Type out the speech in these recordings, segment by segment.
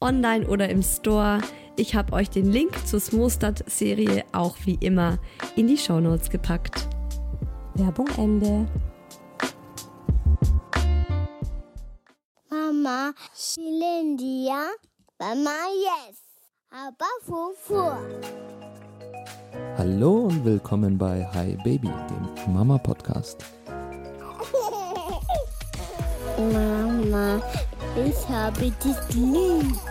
online oder im Store. Ich habe euch den Link zur Smostad-Serie auch wie immer in die Shownotes gepackt. Werbung Ende. Mama, Shilindia, Mama, yes. Aber Fufu. Hallo und willkommen bei Hi Baby, dem Mama Podcast. Mama, ich habe dich lieb.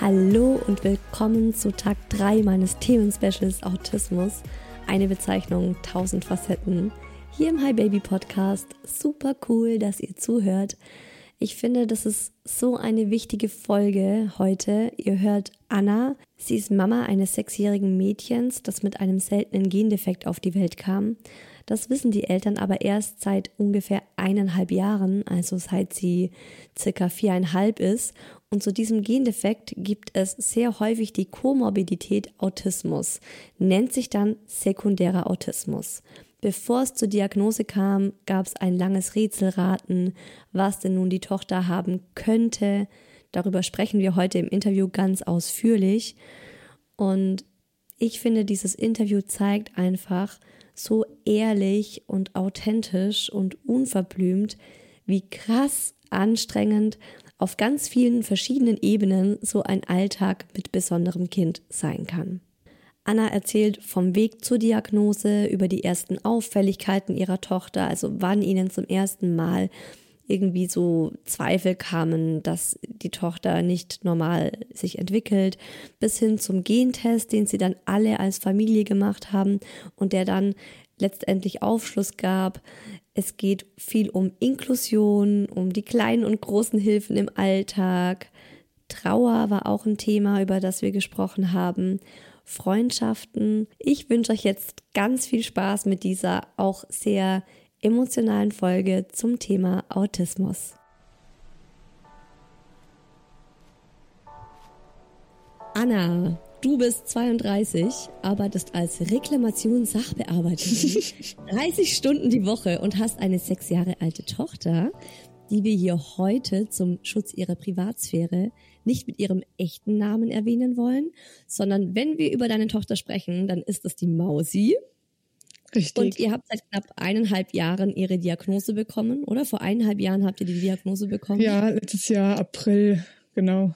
Hallo und willkommen zu Tag 3 meines Themenspecials Autismus. Eine Bezeichnung, tausend Facetten. Hier im Hi Baby Podcast. Super cool, dass ihr zuhört. Ich finde, das ist so eine wichtige Folge heute. Ihr hört Anna. Sie ist Mama eines sechsjährigen Mädchens, das mit einem seltenen Gendefekt auf die Welt kam. Das wissen die Eltern aber erst seit ungefähr eineinhalb Jahren, also seit sie circa viereinhalb ist. Und zu diesem Gendefekt gibt es sehr häufig die Komorbidität Autismus, nennt sich dann sekundärer Autismus. Bevor es zur Diagnose kam, gab es ein langes Rätselraten, was denn nun die Tochter haben könnte. Darüber sprechen wir heute im Interview ganz ausführlich. Und ich finde, dieses Interview zeigt einfach, so ehrlich und authentisch und unverblümt, wie krass anstrengend auf ganz vielen verschiedenen Ebenen so ein Alltag mit besonderem Kind sein kann. Anna erzählt vom Weg zur Diagnose, über die ersten Auffälligkeiten ihrer Tochter, also wann ihnen zum ersten Mal irgendwie so Zweifel kamen, dass die Tochter nicht normal sich entwickelt, bis hin zum Gentest, den sie dann alle als Familie gemacht haben und der dann letztendlich Aufschluss gab. Es geht viel um Inklusion, um die kleinen und großen Hilfen im Alltag. Trauer war auch ein Thema, über das wir gesprochen haben. Freundschaften. Ich wünsche euch jetzt ganz viel Spaß mit dieser auch sehr emotionalen Folge zum Thema Autismus. Anna, du bist 32, arbeitest als Reklamationssachbearbeiterin 30 Stunden die Woche und hast eine sechs Jahre alte Tochter, die wir hier heute zum Schutz ihrer Privatsphäre nicht mit ihrem echten Namen erwähnen wollen, sondern wenn wir über deine Tochter sprechen, dann ist das die Mausi. Richtig. Und ihr habt seit knapp eineinhalb Jahren ihre Diagnose bekommen, oder? Vor eineinhalb Jahren habt ihr die Diagnose bekommen? Ja, letztes Jahr April, genau.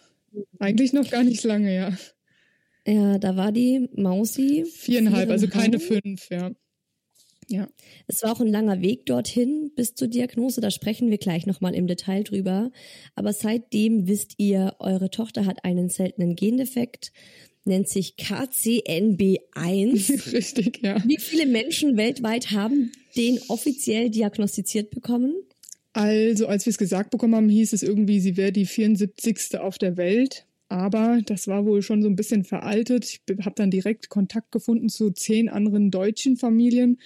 Eigentlich noch gar nicht lange, ja. Ja, da war die Mausi. Viereinhalb, also keine fünf, ja. Ja. Es war auch ein langer Weg dorthin bis zur Diagnose, da sprechen wir gleich nochmal im Detail drüber. Aber seitdem wisst ihr, eure Tochter hat einen seltenen Gendefekt nennt sich KCNB1. Richtig, ja. Wie viele Menschen weltweit haben den offiziell diagnostiziert bekommen? Also, als wir es gesagt bekommen haben, hieß es irgendwie, sie wäre die 74. auf der Welt. aber das war wohl schon so ein bisschen veraltet. Ich habe dann direkt Kontakt gefunden zu zehn anderen deutschen Familien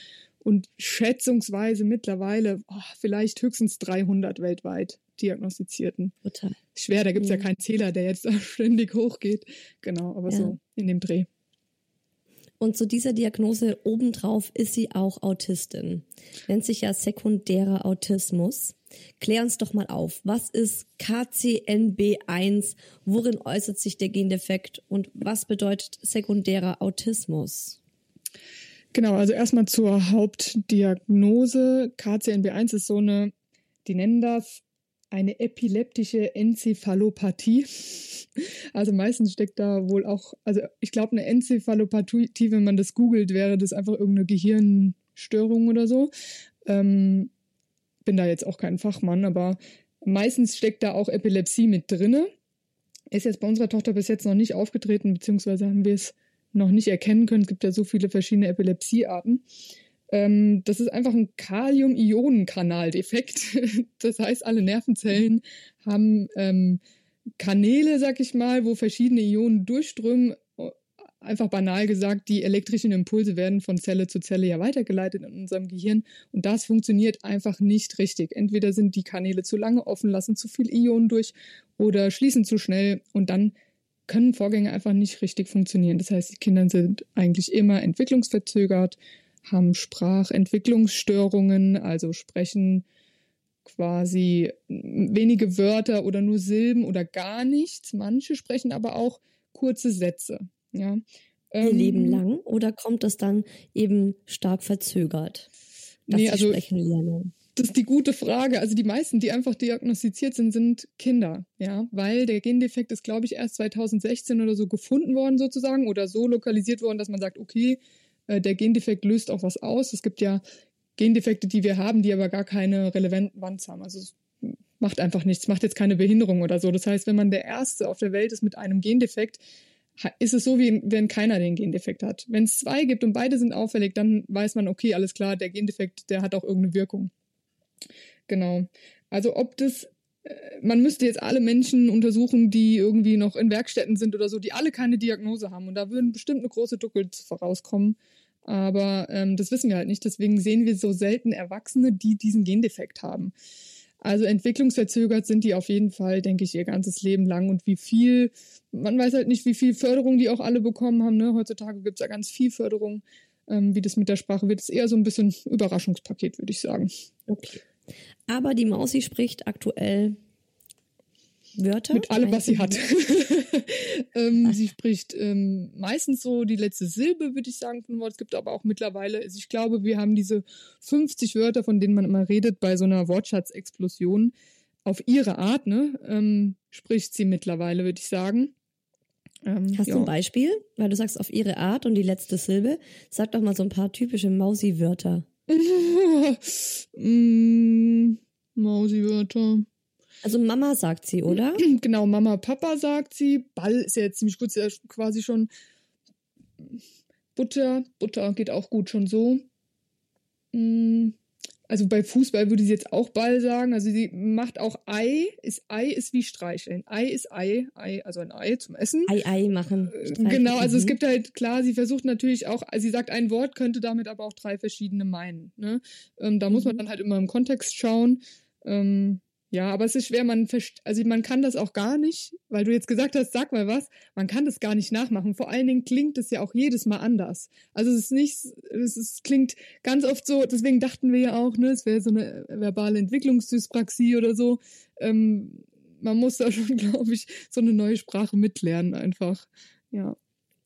und schätzungsweise mittlerweile oh, vielleicht höchstens 300 weltweit diagnostizierten. Total. Schwer, da gibt's ja. Ja. keinen Zähler, der jetzt ständig hochgeht. Genau, aber Ja. so in dem Dreh. Und zu dieser Diagnose obendrauf ist sie auch Autistin. Nennt sich ja sekundärer Autismus. Klär uns doch mal auf. Was ist KCNB1? Worin äußert sich der Gendefekt? Und was bedeutet sekundärer Autismus? Genau, also erstmal zur Hauptdiagnose. KCNB1 ist so eine, die nennen das eine epileptische Enzephalopathie. Also meistens steckt da wohl auch, also ich glaube, eine Enzephalopathie, wenn man das googelt, wäre das einfach irgendeine Gehirnstörung oder so. Ähm, bin da jetzt auch kein Fachmann, aber meistens steckt da auch Epilepsie mit drinne. Ist jetzt bei unserer Tochter bis jetzt noch nicht aufgetreten, beziehungsweise haben wir es noch nicht erkennen können. Es gibt ja so viele verschiedene Epilepsiearten. Ähm, das ist einfach ein Kalium-Ionen-Kanaldefekt. Das heißt, alle Nervenzellen haben ähm, Kanäle, sag ich mal, wo verschiedene Ionen durchströmen. Einfach banal gesagt, die elektrischen Impulse werden von Zelle zu Zelle ja weitergeleitet in unserem Gehirn. Und das funktioniert einfach nicht richtig. Entweder sind die Kanäle zu lange offen, lassen zu viel Ionen durch oder schließen zu schnell und dann können Vorgänge einfach nicht richtig funktionieren. Das heißt, die Kinder sind eigentlich immer entwicklungsverzögert, haben Sprachentwicklungsstörungen, also sprechen quasi wenige Wörter oder nur Silben oder gar nichts. Manche sprechen aber auch kurze Sätze. Ja. Ihr Ähm, Leben lang? Oder kommt das dann eben stark verzögert? Dass Nee, also- sprechen lernen. Das ist die gute Frage. Also die meisten, die einfach diagnostiziert sind, sind Kinder, ja, weil der Gendefekt ist, glaube ich, erst 2016 oder so gefunden worden sozusagen oder so lokalisiert worden, dass man sagt, okay, äh, der Gendefekt löst auch was aus. Es gibt ja Gendefekte, die wir haben, die aber gar keine Relevanz haben. Also es macht einfach nichts, macht jetzt keine Behinderung oder so. Das heißt, wenn man der Erste auf der Welt ist mit einem Gendefekt, ist es so, wie wenn keiner den Gendefekt hat. Wenn es zwei gibt und beide sind auffällig, dann weiß man, okay, alles klar, der Gendefekt, der hat auch irgendeine Wirkung. Genau. Also ob das, äh, man müsste jetzt alle Menschen untersuchen, die irgendwie noch in Werkstätten sind oder so, die alle keine Diagnose haben. Und da würden bestimmt eine große Duckel vorauskommen. Aber ähm, das wissen wir halt nicht. Deswegen sehen wir so selten Erwachsene, die diesen Gendefekt haben. Also entwicklungsverzögert sind die auf jeden Fall, denke ich, ihr ganzes Leben lang. Und wie viel, man weiß halt nicht, wie viel Förderung die auch alle bekommen haben. Ne? Heutzutage gibt es ja ganz viel Förderung. Ähm, wie das mit der Sprache wird, ist eher so ein bisschen Überraschungspaket, würde ich sagen. Okay. Aber die Mausi spricht aktuell Wörter. Mit allem, was sie hat. ähm, sie spricht ähm, meistens so die letzte Silbe, würde ich sagen, von Wort. Es gibt aber auch mittlerweile, also ich glaube, wir haben diese 50 Wörter, von denen man immer redet, bei so einer Wortschatzexplosion. Auf ihre Art, ne, ähm, spricht sie mittlerweile, würde ich sagen. Ähm, Hast ja. du ein Beispiel? Weil du sagst auf ihre Art und die letzte Silbe. Sag doch mal so ein paar typische Mausi-Wörter. mm, Mausi-Wörter. Also Mama sagt sie, oder? Genau, Mama, Papa sagt sie. Ball ist ja jetzt ziemlich gut, ist ja quasi schon Butter. Butter geht auch gut schon so. Mm, Also bei Fußball würde sie jetzt auch Ball sagen. Also sie macht auch Ei. Ist Ei ist wie streicheln. Ei ist Ei, Ei, also ein Ei zum Essen. Ei, Ei machen. Äh, Streichen. Genau, also es Mhm. gibt halt, klar, sie versucht natürlich auch, also sie sagt ein Wort, könnte damit aber auch drei verschiedene meinen. Ne? Ähm, da muss man Mhm. dann halt immer im Kontext schauen. Ähm, ja, aber es ist schwer, man also man kann das auch gar nicht, weil du jetzt gesagt hast, sag mal was, man kann das gar nicht nachmachen. Vor allen Dingen klingt es ja auch jedes Mal anders. Also es ist nicht, es ist, klingt ganz oft so, deswegen dachten wir ja auch, ne, es wäre so eine verbale Entwicklungsdyspraxie oder so. Ähm, man muss da schon, glaube ich, so eine neue Sprache mitlernen einfach. Ja.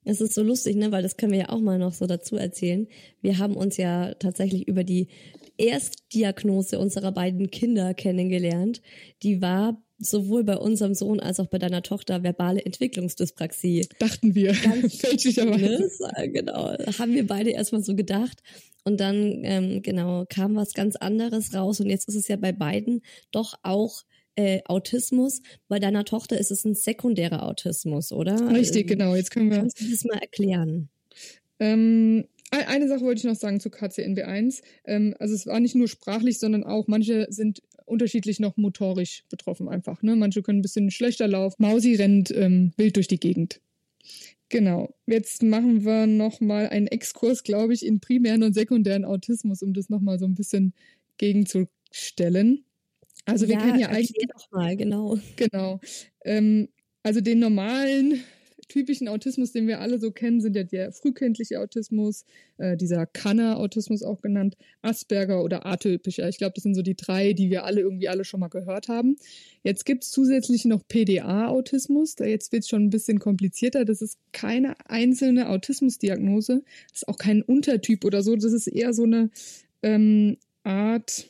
Es ist so lustig, ne, weil das können wir ja auch mal noch so dazu erzählen. Wir haben uns ja tatsächlich über die Erstdiagnose unserer beiden Kinder kennengelernt. Die war sowohl bei unserem Sohn als auch bei deiner Tochter verbale Entwicklungsdyspraxie. Dachten wir. Ganz Fälschlicherweise. Ne? Genau, haben wir beide erstmal so gedacht. Und dann, ähm, genau, kam was ganz anderes raus. Und jetzt ist es ja bei beiden doch auch äh, Autismus. Bei deiner Tochter ist es ein sekundärer Autismus, oder? Richtig, Ähm, genau. Jetzt können wir. Kannst du das mal erklären? Ähm, Eine Sache wollte ich noch sagen zu KCNB1. Ähm, also es war nicht nur sprachlich, sondern auch manche sind unterschiedlich noch motorisch betroffen einfach. Ne? Manche können ein bisschen schlechter laufen. Mausi rennt ähm, wild durch die Gegend. Genau. Jetzt machen wir nochmal einen Exkurs, glaube ich, in primären und sekundären Autismus, um das nochmal so ein bisschen gegenzustellen. Also wir ja, kennen ja eigentlich. Doch mal, genau. Genau. Ähm, also den normalen typischen Autismus, den wir alle so kennen, sind ja der frühkindliche Autismus, äh, dieser Kanner-Autismus auch genannt, Asperger oder atypischer. Ich glaube, das sind so die drei, die wir alle irgendwie alle schon mal gehört haben. Jetzt gibt es zusätzlich noch PDA-Autismus. Da jetzt wird es schon ein bisschen komplizierter. Das ist keine einzelne Autismusdiagnose. Das ist auch kein Untertyp oder so. Das ist eher so eine ähm, Art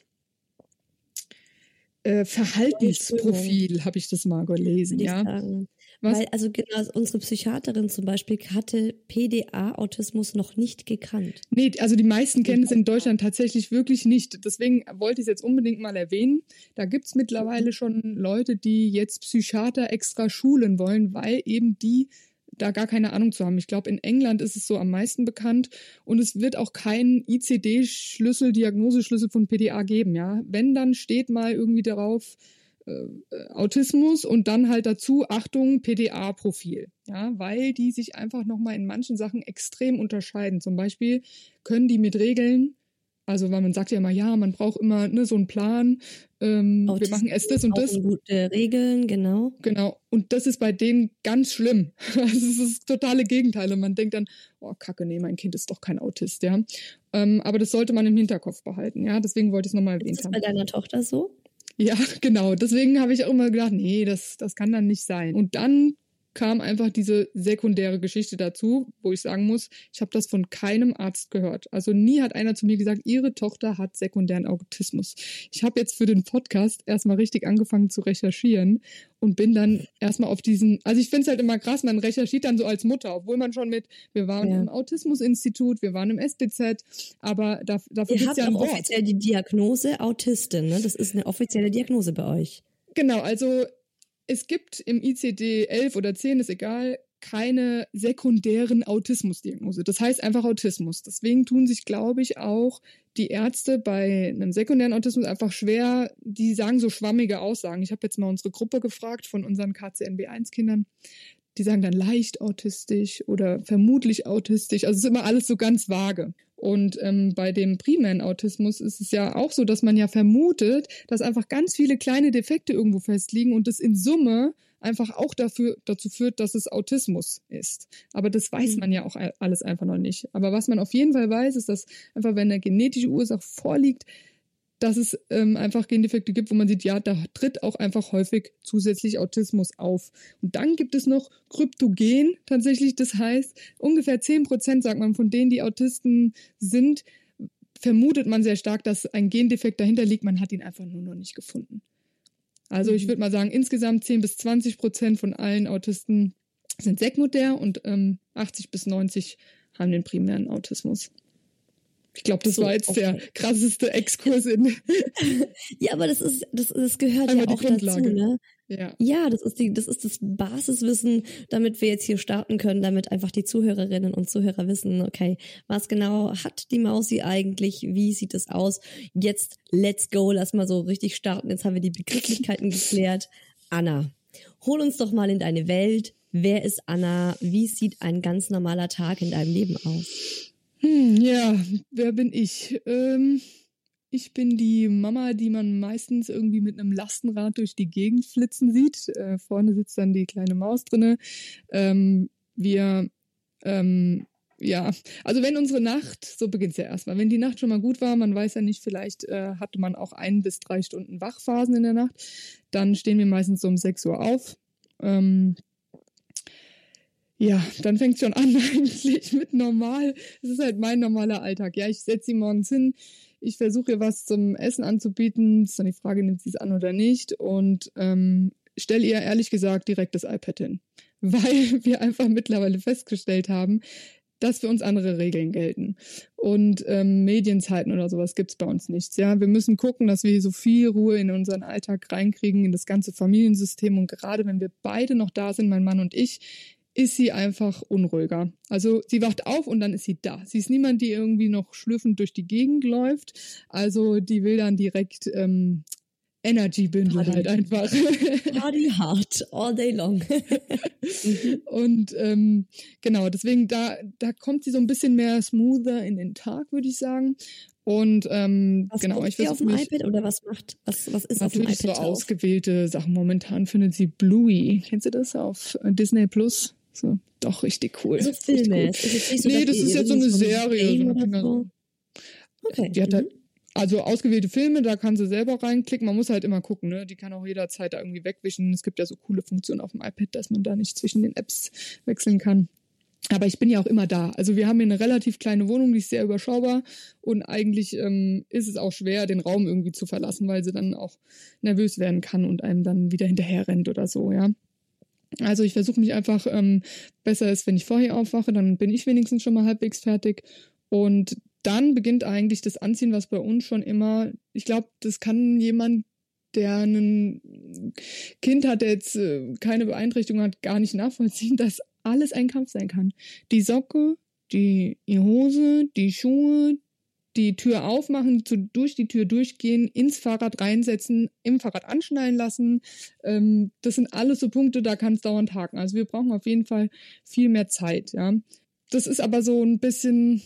äh, Verhaltensprofil, habe ich das mal gelesen, ja. Sagen. Was? Weil, also genau, unsere Psychiaterin zum Beispiel hatte PDA-Autismus noch nicht gekannt. Nee, also die meisten kennen es in Deutschland tatsächlich wirklich nicht. Deswegen wollte ich es jetzt unbedingt mal erwähnen. Da gibt es mittlerweile schon Leute, die jetzt Psychiater extra schulen wollen, weil eben die da gar keine Ahnung zu haben. Ich glaube, in England ist es so am meisten bekannt und es wird auch keinen ICD-Schlüssel, Diagnoseschlüssel von PDA geben, ja. Wenn, dann steht mal irgendwie darauf, äh, Autismus und dann halt dazu Achtung PDA-Profil, ja, weil die sich einfach nochmal in manchen Sachen extrem unterscheiden. Zum Beispiel können die mit Regeln, also weil man sagt ja immer, ja, man braucht immer ne, so einen Plan, ähm, wir machen erst das und das. Gute Regeln, genau. Genau. Und das ist bei denen ganz schlimm. Also es ist das totale Gegenteil. Und man denkt dann, oh Kacke, nee, mein Kind ist doch kein Autist, ja. Ähm, aber das sollte man im Hinterkopf behalten, ja. Deswegen wollte ich es nochmal erwähnt haben. Ist das bei deiner Tochter so? Ja, genau. Deswegen habe ich auch immer gedacht, nee, das, das kann dann nicht sein. Und dann kam einfach diese sekundäre Geschichte dazu, wo ich sagen muss, ich habe das von keinem Arzt gehört. Also nie hat einer zu mir gesagt, ihre Tochter hat sekundären Autismus. Ich habe jetzt für den Podcast erstmal richtig angefangen zu recherchieren und bin dann erstmal auf diesen, also ich finde es halt immer krass, man recherchiert dann so als Mutter, obwohl man schon mit, wir waren ja. im Autismusinstitut, wir waren im SBZ, aber da, dafür gibt es ja Wort. offiziell die Diagnose Autistin, ne? Das ist eine offizielle Diagnose bei euch. Genau, also es gibt im ICD 11 oder 10, ist egal, keine sekundären Autismusdiagnose. Das heißt einfach Autismus. Deswegen tun sich, glaube ich, auch die Ärzte bei einem sekundären Autismus einfach schwer, die sagen so schwammige Aussagen. Ich habe jetzt mal unsere Gruppe gefragt von unseren KCNB1-Kindern. Die sagen dann leicht autistisch oder vermutlich autistisch. Also es ist immer alles so ganz vage. Und ähm, bei dem primären Autismus ist es ja auch so, dass man ja vermutet, dass einfach ganz viele kleine Defekte irgendwo festliegen und das in Summe einfach auch dafür, dazu führt, dass es Autismus ist. Aber das weiß mhm. man ja auch alles einfach noch nicht. Aber was man auf jeden Fall weiß, ist, dass einfach, wenn eine genetische Ursache vorliegt, dass es ähm, einfach Gendefekte gibt, wo man sieht, ja, da tritt auch einfach häufig zusätzlich Autismus auf. Und dann gibt es noch Kryptogen tatsächlich. Das heißt, ungefähr 10 Prozent, sagt man, von denen, die Autisten sind, vermutet man sehr stark, dass ein Gendefekt dahinter liegt. Man hat ihn einfach nur noch nicht gefunden. Also ich mhm. würde mal sagen, insgesamt 10 bis 20 Prozent von allen Autisten sind sekundär und ähm, 80 bis 90 haben den primären Autismus. Ich glaube, das so, war jetzt okay. der krasseste Exkurs in. ja, aber das ist, das, das gehört Einmal ja auch dazu, ne? Ja. ja, das ist die, das ist das Basiswissen, damit wir jetzt hier starten können, damit einfach die Zuhörerinnen und Zuhörer wissen, okay, was genau hat die Mausi eigentlich? Wie sieht es aus? Jetzt let's go, lass mal so richtig starten. Jetzt haben wir die Begrifflichkeiten geklärt. Anna, hol uns doch mal in deine Welt. Wer ist Anna? Wie sieht ein ganz normaler Tag in deinem Leben aus? Hm, ja, wer bin ich? Ähm, ich bin die Mama, die man meistens irgendwie mit einem Lastenrad durch die Gegend flitzen sieht. Äh, vorne sitzt dann die kleine Maus drinne. Ähm, wir, ähm, ja, also wenn unsere Nacht, so beginnt es ja erstmal, wenn die Nacht schon mal gut war, man weiß ja nicht, vielleicht äh, hatte man auch ein bis drei Stunden Wachphasen in der Nacht, dann stehen wir meistens so um 6 Uhr auf. Ähm, ja, dann fängt schon an eigentlich mit normal. Es ist halt mein normaler Alltag. Ja, ich setze sie morgens hin, ich versuche ihr was zum Essen anzubieten. Das ist dann die Frage, nimmt sie es an oder nicht? Und ähm, stelle ihr ehrlich gesagt direkt das iPad hin. Weil wir einfach mittlerweile festgestellt haben, dass für uns andere Regeln gelten. Und ähm, Medienzeiten oder sowas gibt's bei uns nichts. Ja, wir müssen gucken, dass wir so viel Ruhe in unseren Alltag reinkriegen, in das ganze Familiensystem. Und gerade wenn wir beide noch da sind, mein Mann und ich, ist sie einfach unruhiger. Also sie wacht auf und dann ist sie da. Sie ist niemand, die irgendwie noch schlüffend durch die Gegend läuft. Also die will dann direkt ähm, Energy-Bündel Party. halt einfach. Party hard, all day long. und ähm, genau, deswegen da, da kommt sie so ein bisschen mehr smoother in den Tag, würde ich sagen. Und ähm, Was genau, ich sie auf dem iPad oder was macht, was, was ist auf dem natürlich iPad so drauf? ausgewählte Sachen. Momentan findet sie Bluey. Kennst du das auf Disney Plus? So, doch richtig cool. Also Filme. cool. Ist so, Nee, das ist jetzt so eine Serie, so eine. Okay. Die hat mhm. halt, also ausgewählte Filme, da kann sie selber reinklicken. Man muss halt immer gucken, ne? Die kann auch jederzeit da irgendwie wegwischen. Es gibt ja so coole Funktionen auf dem iPad, dass man da nicht zwischen den Apps wechseln kann. Aber ich bin ja auch immer da. Also wir haben hier eine relativ kleine Wohnung, die ist sehr überschaubar und eigentlich ähm, ist es auch schwer, den Raum irgendwie zu verlassen, weil sie dann auch nervös werden kann und einem dann wieder hinterher rennt oder so, ja. Also ich versuche mich einfach, ähm, besser ist, wenn ich vorher aufwache, dann bin ich wenigstens schon mal halbwegs fertig. Und dann beginnt eigentlich das Anziehen, was bei uns schon immer, ich glaube, das kann jemand, der ein Kind hat, der jetzt äh, keine Beeinträchtigung hat, gar nicht nachvollziehen, dass alles ein Kampf sein kann. Die Socke, die, die Hose, die Schuhe, die Tür aufmachen, zu, durch die Tür durchgehen, ins Fahrrad reinsetzen, im Fahrrad anschnallen lassen. Ähm, das sind alles so Punkte, da kann es dauernd haken. Also wir brauchen auf jeden Fall viel mehr Zeit, ja. Das ist aber so ein bisschen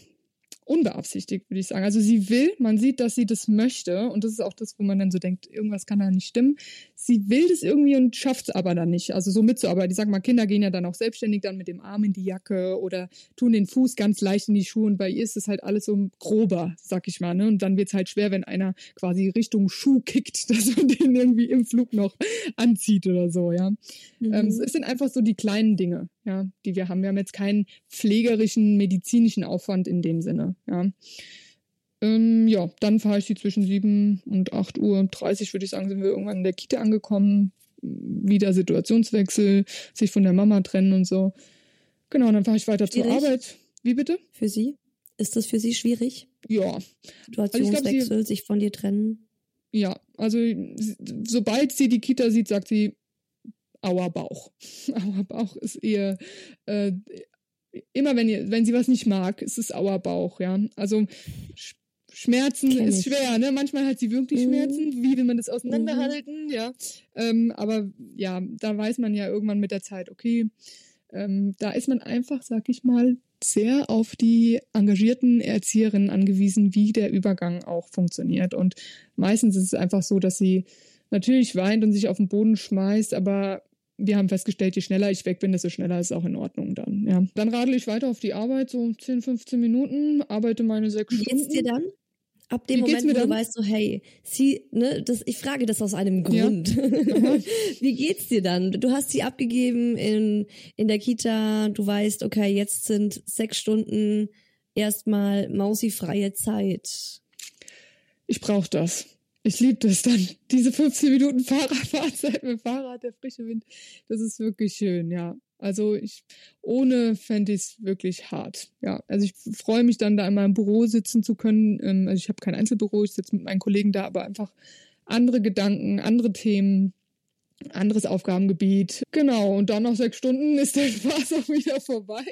unbeabsichtigt, würde ich sagen. Also sie will, man sieht, dass sie das möchte und das ist auch das, wo man dann so denkt, irgendwas kann da nicht stimmen. Sie will das irgendwie und schafft es aber dann nicht. Also so mitzuarbeiten. Ich sag mal, Kinder gehen ja dann auch selbstständig dann mit dem Arm in die Jacke oder tun den Fuß ganz leicht in die Schuhe und bei ihr ist es halt alles so grober, sag ich mal. Ne? Und dann wird es halt schwer, wenn einer quasi Richtung Schuh kickt, dass man den irgendwie im Flug noch anzieht oder so, ja. Mhm. Ähm, es sind einfach so die kleinen Dinge, ja, die wir haben. Wir haben jetzt keinen pflegerischen, medizinischen Aufwand in dem Sinne, ja. Ähm, ja, dann fahre ich sie zwischen 7 und 8 Uhr 30, würde ich sagen, sind wir irgendwann in der Kita angekommen. Wieder Situationswechsel, sich von der Mama trennen und so. Genau, dann fahre ich weiter zur Schwierig? Arbeit. Wie bitte? Für sie? Ist das für sie schwierig? Ja, Situationswechsel, sich von dir trennen? ja. Also, sie- sobald sie die Kita sieht, sagt sie, Aua Bauch. Aua Bauch ist eher, äh, immer wenn, ihr, wenn sie was nicht mag, ist es Aua Bauch, ja. Also Sch Schmerzen ist schwer, ne? Manchmal hat sie wirklich Mhm. Schmerzen. Wie will man das auseinanderhalten, ja. Ähm, aber ja, da weiß man ja irgendwann mit der Zeit, okay, ähm, da ist man einfach, sag ich mal, sehr auf die engagierten Erzieherinnen angewiesen, wie der Übergang auch funktioniert. Und meistens ist es einfach so, dass sie natürlich weint und sich auf den Boden schmeißt, aber wir haben festgestellt, je schneller ich weg bin, desto schneller ist es auch in Ordnung dann. Ja. Dann radel ich weiter auf die Arbeit, so 10, 15 Minuten, arbeite meine sechs Wie geht's Stunden. dir dann? Ab dem Moment, wo du weißt, so, hey, sie, ne, das, ich frage das aus einem Ja. Grund. Wie geht's dir dann? Du hast sie abgegeben in, in der Kita, du weißt, okay, jetzt sind sechs Stunden erstmal mausifreie Zeit. Ich brauche das. Ich liebe das dann. Diese 15 Minuten Fahrradfahrzeit mit Fahrrad, der frische Wind, das ist wirklich schön, ja. Also ich, ohne fände ich es wirklich hart. Ja, also ich freue mich dann da in meinem Büro sitzen zu können. Ähm, Also ich habe kein Einzelbüro, ich sitze mit meinen Kollegen da, aber einfach andere Gedanken, andere Themen, anderes Aufgabengebiet. Genau, und dann nach sechs Stunden ist der Spaß auch wieder vorbei.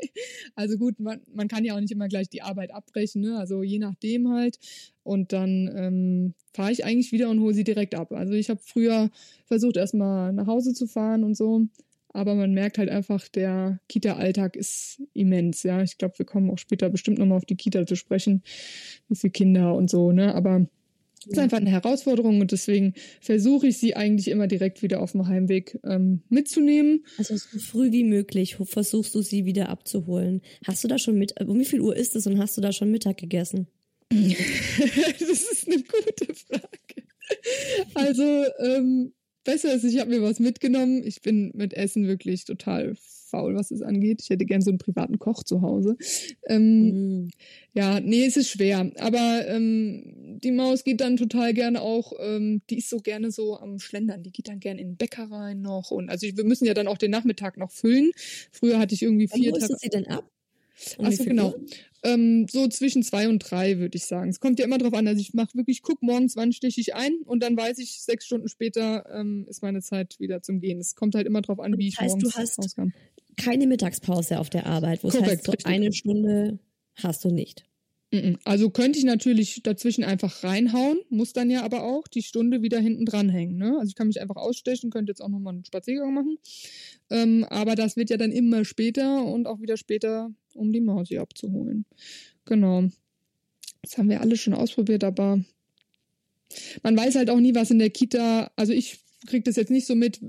Also gut, man, man kann ja auch nicht immer gleich die Arbeit abbrechen, ne? also je nachdem halt. Und dann ähm, fahre ich eigentlich wieder und hole sie direkt ab. Also ich habe früher versucht, erstmal nach Hause zu fahren und so. Aber man merkt halt einfach, der Kita-Alltag ist immens. Ja, ich glaube, wir kommen auch später bestimmt nochmal auf die Kita zu sprechen, wie viele Kinder und so. Ne, aber es ist einfach eine Herausforderung und deswegen versuche ich sie eigentlich immer direkt wieder auf dem Heimweg ähm, mitzunehmen. Also so früh wie möglich versuchst du sie wieder abzuholen. Hast du da schon mit, um wie viel Uhr ist es und hast du da schon Mittag gegessen? das ist eine gute Frage. Also, ähm, besser ist, ich habe mir was mitgenommen. Ich bin mit Essen wirklich total faul, was es angeht. Ich hätte gern so einen privaten Koch zu Hause. Ähm, Mm. Ja, nee, es ist schwer. Aber ähm, die Maus geht dann total gerne auch, ähm, die ist so gerne so am Schlendern. Die geht dann gerne in den Bäcker rein noch. Und also wir müssen ja dann auch den Nachmittag noch füllen. Früher hatte ich irgendwie vier Tage. du sie denn ab? Um Ach wie so, viel genau. Ähm, so zwischen zwei und drei, würde ich sagen. Es kommt ja immer drauf an. Also ich mache wirklich, guck morgens, wann steche ich ein und dann weiß ich, sechs Stunden später ähm, ist meine Zeit wieder zum Gehen. Es kommt halt immer drauf an, wie ich heißt, du morgens hast- rauskam. Keine Mittagspause auf der Arbeit, wo es heißt, so eine Stunde hast du nicht. Also könnte ich natürlich dazwischen einfach reinhauen, muss dann ja aber auch die Stunde wieder hinten dranhängen. Ne? Also ich kann mich einfach ausstechen, könnte jetzt auch nochmal einen Spaziergang machen. Ähm, aber das wird ja dann immer später und auch wieder später, um die Mausi abzuholen. Genau. Das haben wir alle schon ausprobiert, aber man weiß halt auch nie, was in der Kita, also ich kriege das jetzt nicht so mit,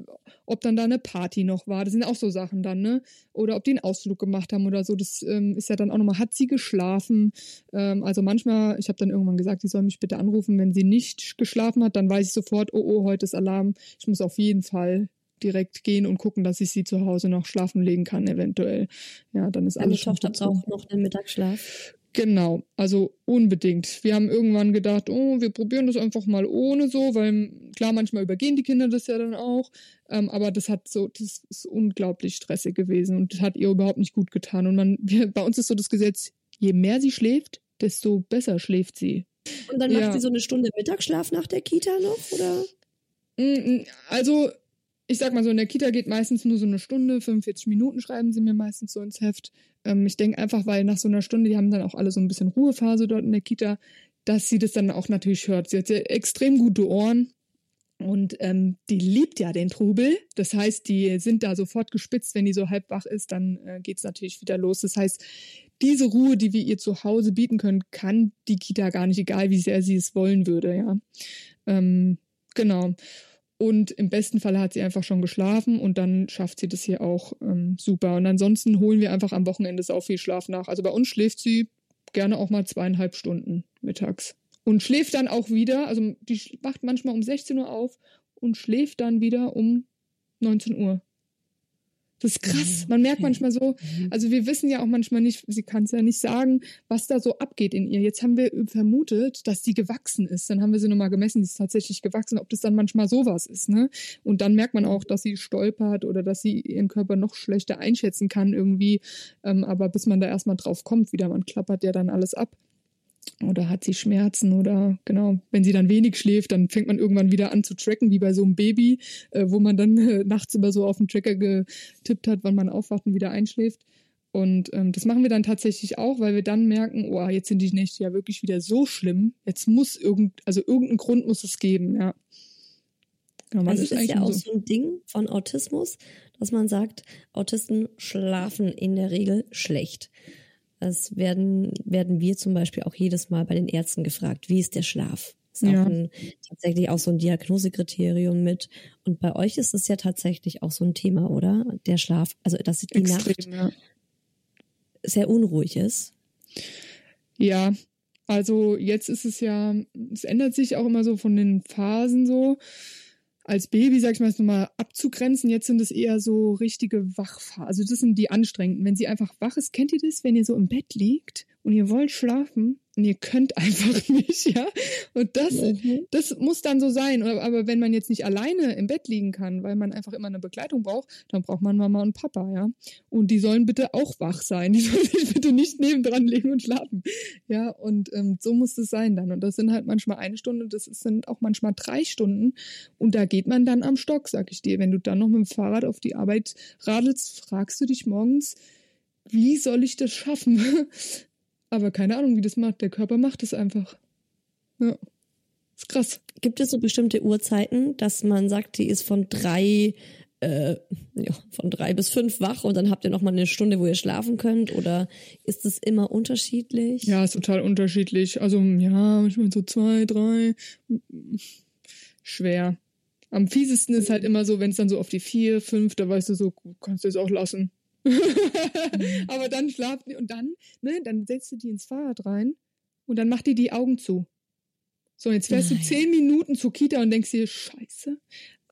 ob dann da eine Party noch war. Das sind auch so Sachen dann, ne? Oder ob die einen Ausflug gemacht haben oder so. Das ähm, ist ja dann auch nochmal, hat sie geschlafen? Ähm, also manchmal, ich habe dann irgendwann gesagt, sie soll mich bitte anrufen, wenn sie nicht geschlafen hat, dann weiß ich sofort, oh oh, heute ist Alarm. Ich muss auf jeden Fall direkt gehen und gucken, dass ich sie zu Hause noch schlafen legen kann, eventuell. Ja, dann ist Deine alles schon Tochter braucht noch den Mittagsschlaf. Genau, also unbedingt. Wir haben irgendwann gedacht, oh, wir probieren das einfach mal ohne so, weil klar, manchmal übergehen die Kinder das ja dann auch, ähm, aber das hat so, das ist unglaublich stressig gewesen und das hat ihr überhaupt nicht gut getan. Und man, wir, bei uns ist so das Gesetz, je mehr sie schläft, desto besser schläft sie. Und dann Ja. macht sie so eine Stunde Mittagsschlaf nach der Kita noch, oder? Mm, Also, ich sag mal so, in der Kita geht meistens nur so eine Stunde, 45 Minuten schreiben sie mir meistens so ins Heft. Ähm, ich denke einfach, weil nach so einer Stunde, die haben dann auch alle so ein bisschen Ruhephase dort in der Kita, dass sie das dann auch natürlich hört. Sie hat ja extrem gute Ohren. Und ähm, die liebt ja den Trubel. Das heißt, die sind da sofort gespitzt, wenn die so halb wach ist, dann äh, geht's natürlich wieder los. Das heißt, diese Ruhe, die wir ihr zu Hause bieten können, kann die Kita gar nicht, egal wie sehr sie es wollen würde, ja. Ähm, genau. Und im besten Fall hat sie einfach schon geschlafen und dann schafft sie das hier auch ähm, super. Und ansonsten holen wir einfach am Wochenende sau viel Schlaf nach. Also bei uns schläft sie gerne auch mal zweieinhalb Stunden mittags. Und schläft dann auch wieder, also die wacht manchmal um 16 Uhr auf und schläft dann wieder um 19 Uhr. Das ist krass. Man merkt manchmal so, also wir wissen ja auch manchmal nicht, sie kann es ja nicht sagen, was da so abgeht in ihr. Jetzt haben wir vermutet, dass die gewachsen ist. Dann haben wir sie nochmal gemessen, die ist tatsächlich gewachsen, ob das dann manchmal sowas ist, ne? Und dann merkt man auch, dass sie stolpert oder dass sie ihren Körper noch schlechter einschätzen kann irgendwie. Ähm, aber bis man da erstmal drauf kommt, wieder, man klappert ja dann alles ab. Oder hat sie Schmerzen oder genau, wenn sie dann wenig schläft, dann fängt man irgendwann wieder an zu tracken, wie bei so einem Baby, äh, wo man dann äh, nachts immer so auf den Tracker getippt hat, wann man aufwacht und wieder einschläft. Und ähm, das machen wir dann tatsächlich auch, weil wir dann merken, oh, jetzt sind die Nächte ja wirklich wieder so schlimm. Jetzt muss irgend, also irgendeinen Grund muss es geben, ja. Man Also es ist eigentlich ja auch so ein Ding von Autismus, dass man sagt, Autisten schlafen in der Regel schlecht. Das werden, werden wir zum Beispiel auch jedes Mal bei den Ärzten gefragt, wie ist der Schlaf? Ist Ja. auch ein, tatsächlich auch so ein Diagnosekriterium mit. Und bei euch ist es ja tatsächlich auch so ein Thema, oder? Der Schlaf, also dass die Nacht extrem, ja. sehr unruhig ist. Ja, also jetzt ist es ja, es ändert sich auch immer so von den Phasen so. Als Baby, sag ich mal, ist nochmal abzugrenzen. Jetzt sind es eher so richtige Wachphasen. Also das sind die anstrengenden. Wenn sie einfach wach ist, kennt ihr das, wenn ihr so im Bett liegt und ihr wollt schlafen und ihr könnt einfach nicht, ja? Und das, Mhm. das muss dann so sein. Aber wenn man jetzt nicht alleine im Bett liegen kann, weil man einfach immer eine Begleitung braucht, dann braucht man Mama und Papa, ja. Und die sollen bitte auch wach sein. Die sollen sich bitte nicht nebendran legen und schlafen. Ja, und ähm, so muss es sein dann. Und das sind halt manchmal eine Stunde, das sind auch manchmal drei Stunden. Und da geht man dann am Stock, sag ich dir. Wenn du dann noch mit dem Fahrrad auf die Arbeit radelst, fragst du dich morgens, wie soll ich das schaffen? Aber keine Ahnung, wie das macht. Der Körper macht es einfach. Ja. Ist krass. Gibt es so bestimmte Uhrzeiten, dass man sagt, die ist von drei, äh, ja, von drei bis fünf wach und dann habt ihr noch mal eine Stunde, wo ihr schlafen könnt? Oder ist es immer unterschiedlich? Ja, ist total unterschiedlich. Also, ja, manchmal so zwei, drei. Schwer. Am fiesesten ist halt immer so, wenn es dann so auf die vier, fünf, da weißt du so, kannst du es auch lassen. Aber dann schlafen die und dann, ne, dann setzt du die ins Fahrrad rein und dann macht die die Augen zu. So, jetzt fährst Nein. du zehn Minuten zur Kita und denkst dir, scheiße,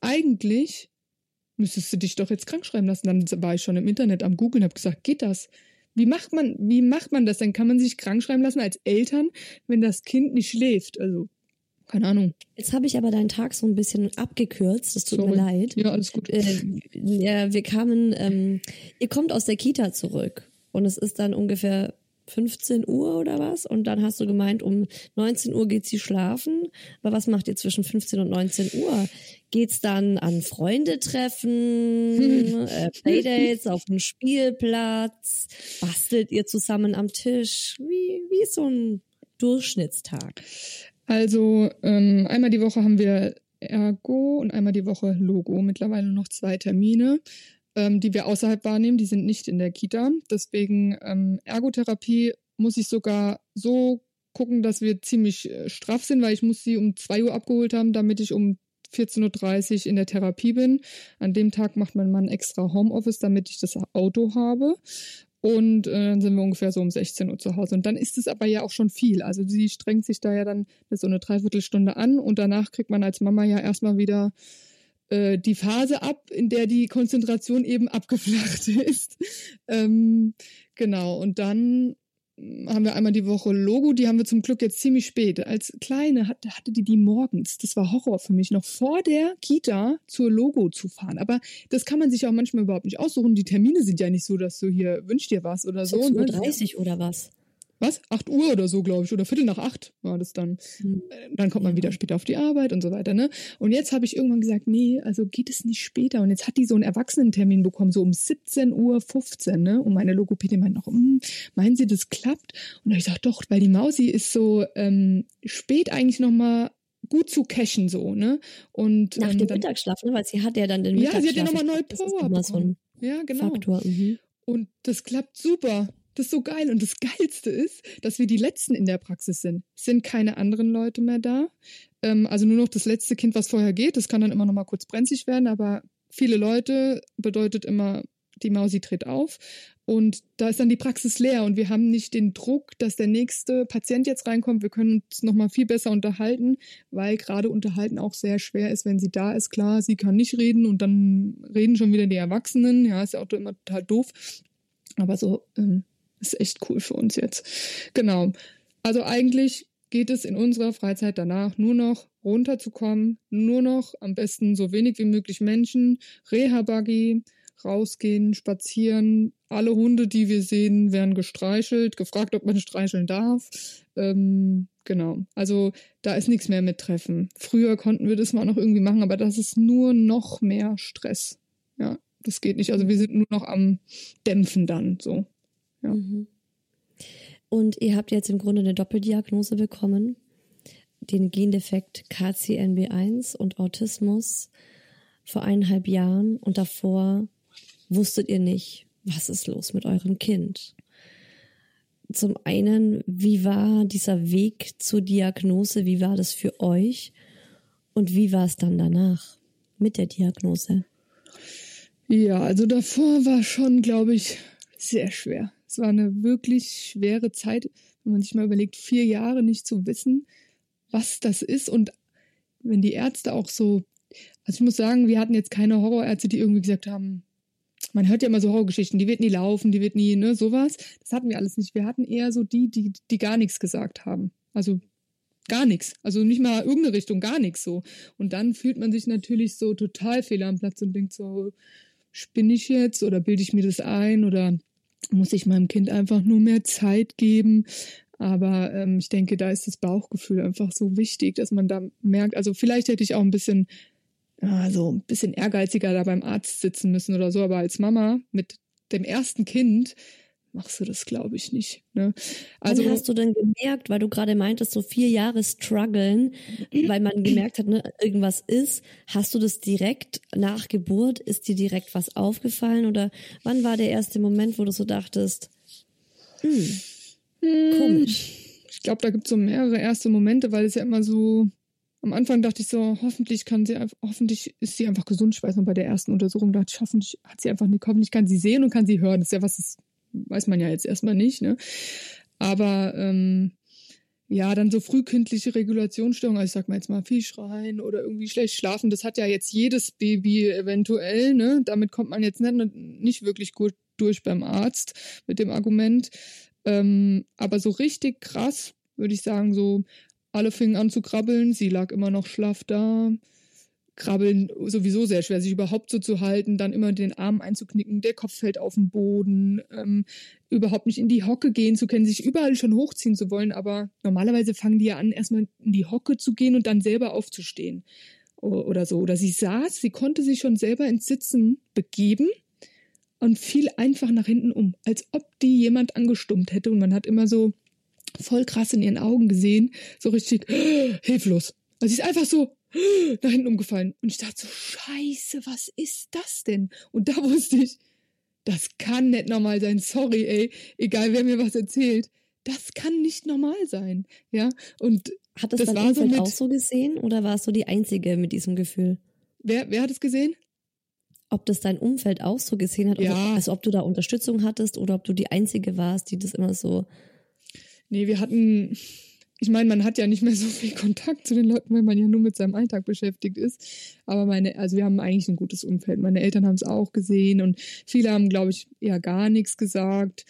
eigentlich müsstest du dich doch jetzt krank schreiben lassen. Dann war ich schon im Internet am Googeln und habe gesagt, geht das? Wie macht man, wie macht man das? Dann kann man sich krank schreiben lassen als Eltern, wenn das Kind nicht schläft. Also, keine Ahnung. Jetzt habe ich aber deinen Tag so ein bisschen abgekürzt. Das tut Sorry. mir leid. Ja, alles gut. Äh, ja, wir kamen, ähm, ihr kommt aus der Kita zurück und es ist dann ungefähr 15 Uhr oder was? Und dann hast du gemeint, um 19 Uhr geht sie schlafen. Aber was macht ihr zwischen 15 und 19 Uhr? Geht's dann an Freunde treffen, äh, Playdates auf dem Spielplatz? Bastelt ihr zusammen am Tisch? Wie, wie ist so ein Durchschnittstag? Also ähm, einmal die Woche haben wir Ergo und einmal die Woche Logo. Mittlerweile noch zwei Termine ähm, die wir außerhalb wahrnehmen, die sind nicht in der Kita. Deswegen ähm, Ergotherapie muss ich sogar so gucken, dass wir ziemlich äh, straff sind, weil ich muss sie um 2 Uhr abgeholt haben, damit ich um 14.30 Uhr in der Therapie bin. An dem Tag macht mein Mann extra Homeoffice, damit ich das Auto habe. Und äh, dann sind wir ungefähr so um 16 Uhr zu Hause. Und dann ist es aber ja auch schon viel. Also sie strengt sich da ja dann so eine Dreiviertelstunde an und danach kriegt man als Mama ja erstmal wieder äh, die Phase ab, in der die Konzentration eben abgeflacht ist. ähm, genau, und dann haben wir einmal die Woche Logo, die haben wir zum Glück jetzt ziemlich spät. Als Kleine hatte, hatte die die morgens. Das war Horror für mich, noch vor der Kita zur Logo zu fahren. Aber das kann man sich auch manchmal überhaupt nicht aussuchen. Die Termine sind ja nicht so, dass du hier wünschst dir was oder so. 6.30 Uhr ne? oder was? Was? 8 Uhr oder so, glaube ich, oder Viertel nach acht war das dann. Mhm. Dann kommt man wieder später auf die Arbeit und so weiter, ne? Und jetzt habe ich irgendwann gesagt, nee, also geht es nicht später. Und jetzt hat die so einen Erwachsenentermin bekommen, so um 17.15 Uhr, ne? Und meine Logopädin meint noch, hm, meinen Sie, das klappt? Und ich sage, doch, weil die Mausi ist so ähm, spät eigentlich nochmal gut zu cashen, so, ne? Und, Nach ähm, dem dann, Mittagsschlaf, ne? Weil sie hat ja dann den Mittagsschlaf. Ja, sie hat ja nochmal neue Power bekommen. So ja, genau. Faktor. Mhm. Und das klappt super. Das ist so geil. Und das Geilste ist, dass wir die Letzten in der Praxis sind. Es sind keine anderen Leute mehr da. Ähm, also nur noch das letzte Kind, was vorher geht. Das kann dann immer noch mal kurz brenzlig werden, aber viele Leute bedeutet immer, die Mausi tritt auf. Und da ist dann die Praxis leer und wir haben nicht den Druck, dass der nächste Patient jetzt reinkommt. Wir können uns nochmal viel besser unterhalten, weil gerade unterhalten auch sehr schwer ist, wenn sie da ist. Klar, sie kann nicht reden und dann reden schon wieder die Erwachsenen. Ja, ist ja auch immer total doof. Aber so ähm, ist echt cool für uns jetzt. Genau. Also eigentlich geht es in unserer Freizeit danach nur noch runterzukommen, nur noch am besten so wenig wie möglich Menschen, Reha-Buggy, rausgehen, spazieren. Alle Hunde, die wir sehen, werden gestreichelt, gefragt, ob man streicheln darf. Ähm, genau. Also da ist nichts mehr mit Treffen. Früher konnten wir das mal noch irgendwie machen, aber das ist nur noch mehr Stress. Ja, das geht nicht. Also wir sind nur noch am Dämpfen dann so. Ja. Mhm. Und ihr habt jetzt im Grunde eine Doppeldiagnose bekommen, den Gendefekt KCNB1 und Autismus vor eineinhalb Jahren und davor wusstet ihr nicht, was ist los mit eurem Kind. Zum einen, wie war dieser Weg zur Diagnose, wie war das für euch und wie war es dann danach mit der Diagnose? Ja, also davor war schon, glaube ich, sehr schwer. Es war eine wirklich schwere Zeit, wenn man sich mal überlegt, vier Jahre nicht zu wissen, was das ist. Und wenn die Ärzte auch so, also ich muss sagen, wir hatten jetzt keine Horrorärzte, die irgendwie gesagt haben, man hört ja immer so Horrorgeschichten, die wird nie laufen, die wird nie, ne, sowas. Das hatten wir alles nicht. Wir hatten eher so die, die, die gar nichts gesagt haben. Also gar nichts. Also nicht mal irgendeine Richtung, gar nichts so. Und dann fühlt man sich natürlich so total fehl am Platz und denkt so, spinne ich jetzt oder bilde ich mir das ein oder muss ich meinem Kind einfach nur mehr Zeit geben. Aber ähm, ich denke, da ist das Bauchgefühl einfach so wichtig, dass man da merkt, also vielleicht hätte ich auch ein bisschen, also ein bisschen ehrgeiziger da beim Arzt sitzen müssen oder so, aber als Mama mit dem ersten Kind machst du das, glaube ich, nicht. Ne? Also Wann hast du denn gemerkt, weil du gerade meintest, so vier Jahre strugglen, weil man gemerkt hat, ne, irgendwas ist. Hast du das direkt nach Geburt? Ist dir direkt was aufgefallen? Oder wann war der erste Moment, wo du so dachtest, hm, komisch? Ich glaube, da gibt es so mehrere erste Momente, weil es ja immer so am Anfang dachte ich so, hoffentlich kann sie, hoffentlich ist sie einfach gesund. Ich weiß noch, bei der ersten Untersuchung dachte ich, hoffentlich hat sie einfach eine, hoffentlich kann sie sehen und kann sie hören. Das ist ja was, das weiß man ja jetzt erstmal nicht, ne? Aber ähm, ja, dann so frühkindliche Regulationsstörungen, also ich sag mal jetzt mal viel schreien oder irgendwie schlecht schlafen, das hat ja jetzt jedes Baby eventuell, ne? Damit kommt man jetzt nicht, nicht wirklich gut durch beim Arzt mit dem Argument. Ähm, aber so richtig krass, würde ich sagen, so alle fingen an zu krabbeln, sie lag immer noch schlaff da, Krabbeln sowieso sehr schwer, sich überhaupt so zu halten, dann immer den Arm einzuknicken, der Kopf fällt auf den Boden, ähm, überhaupt nicht in die Hocke gehen zu können, sich überall schon hochziehen zu wollen, aber normalerweise fangen die ja an, erstmal in die Hocke zu gehen und dann selber aufzustehen oder so. Oder sie saß, sie konnte sich schon selber ins Sitzen begeben und fiel einfach nach hinten um, als ob die jemand angestummt hätte und man hat immer so voll krass in ihren Augen gesehen, so richtig hilflos. Also sie ist einfach so nach hinten umgefallen. Und ich dachte so, scheiße, was ist das denn? Und da wusste ich, das kann nicht normal sein. Sorry, ey. Egal, wer mir was erzählt. Das kann nicht normal sein. Ja, und hat das, das dein so Umfeld auch so gesehen oder warst du die Einzige mit diesem Gefühl? wer, wer hat es gesehen? Ob das dein Umfeld auch so gesehen hat, Ja. also, also ob du da Unterstützung hattest oder ob du die Einzige warst, die das immer so. Nee, wir hatten, ich meine, man hat ja nicht mehr so viel Kontakt zu den Leuten, weil man ja nur mit seinem Alltag beschäftigt ist. Aber meine, also wir haben eigentlich ein gutes Umfeld. Meine Eltern haben es auch gesehen und viele haben, glaube ich, eher gar nichts gesagt.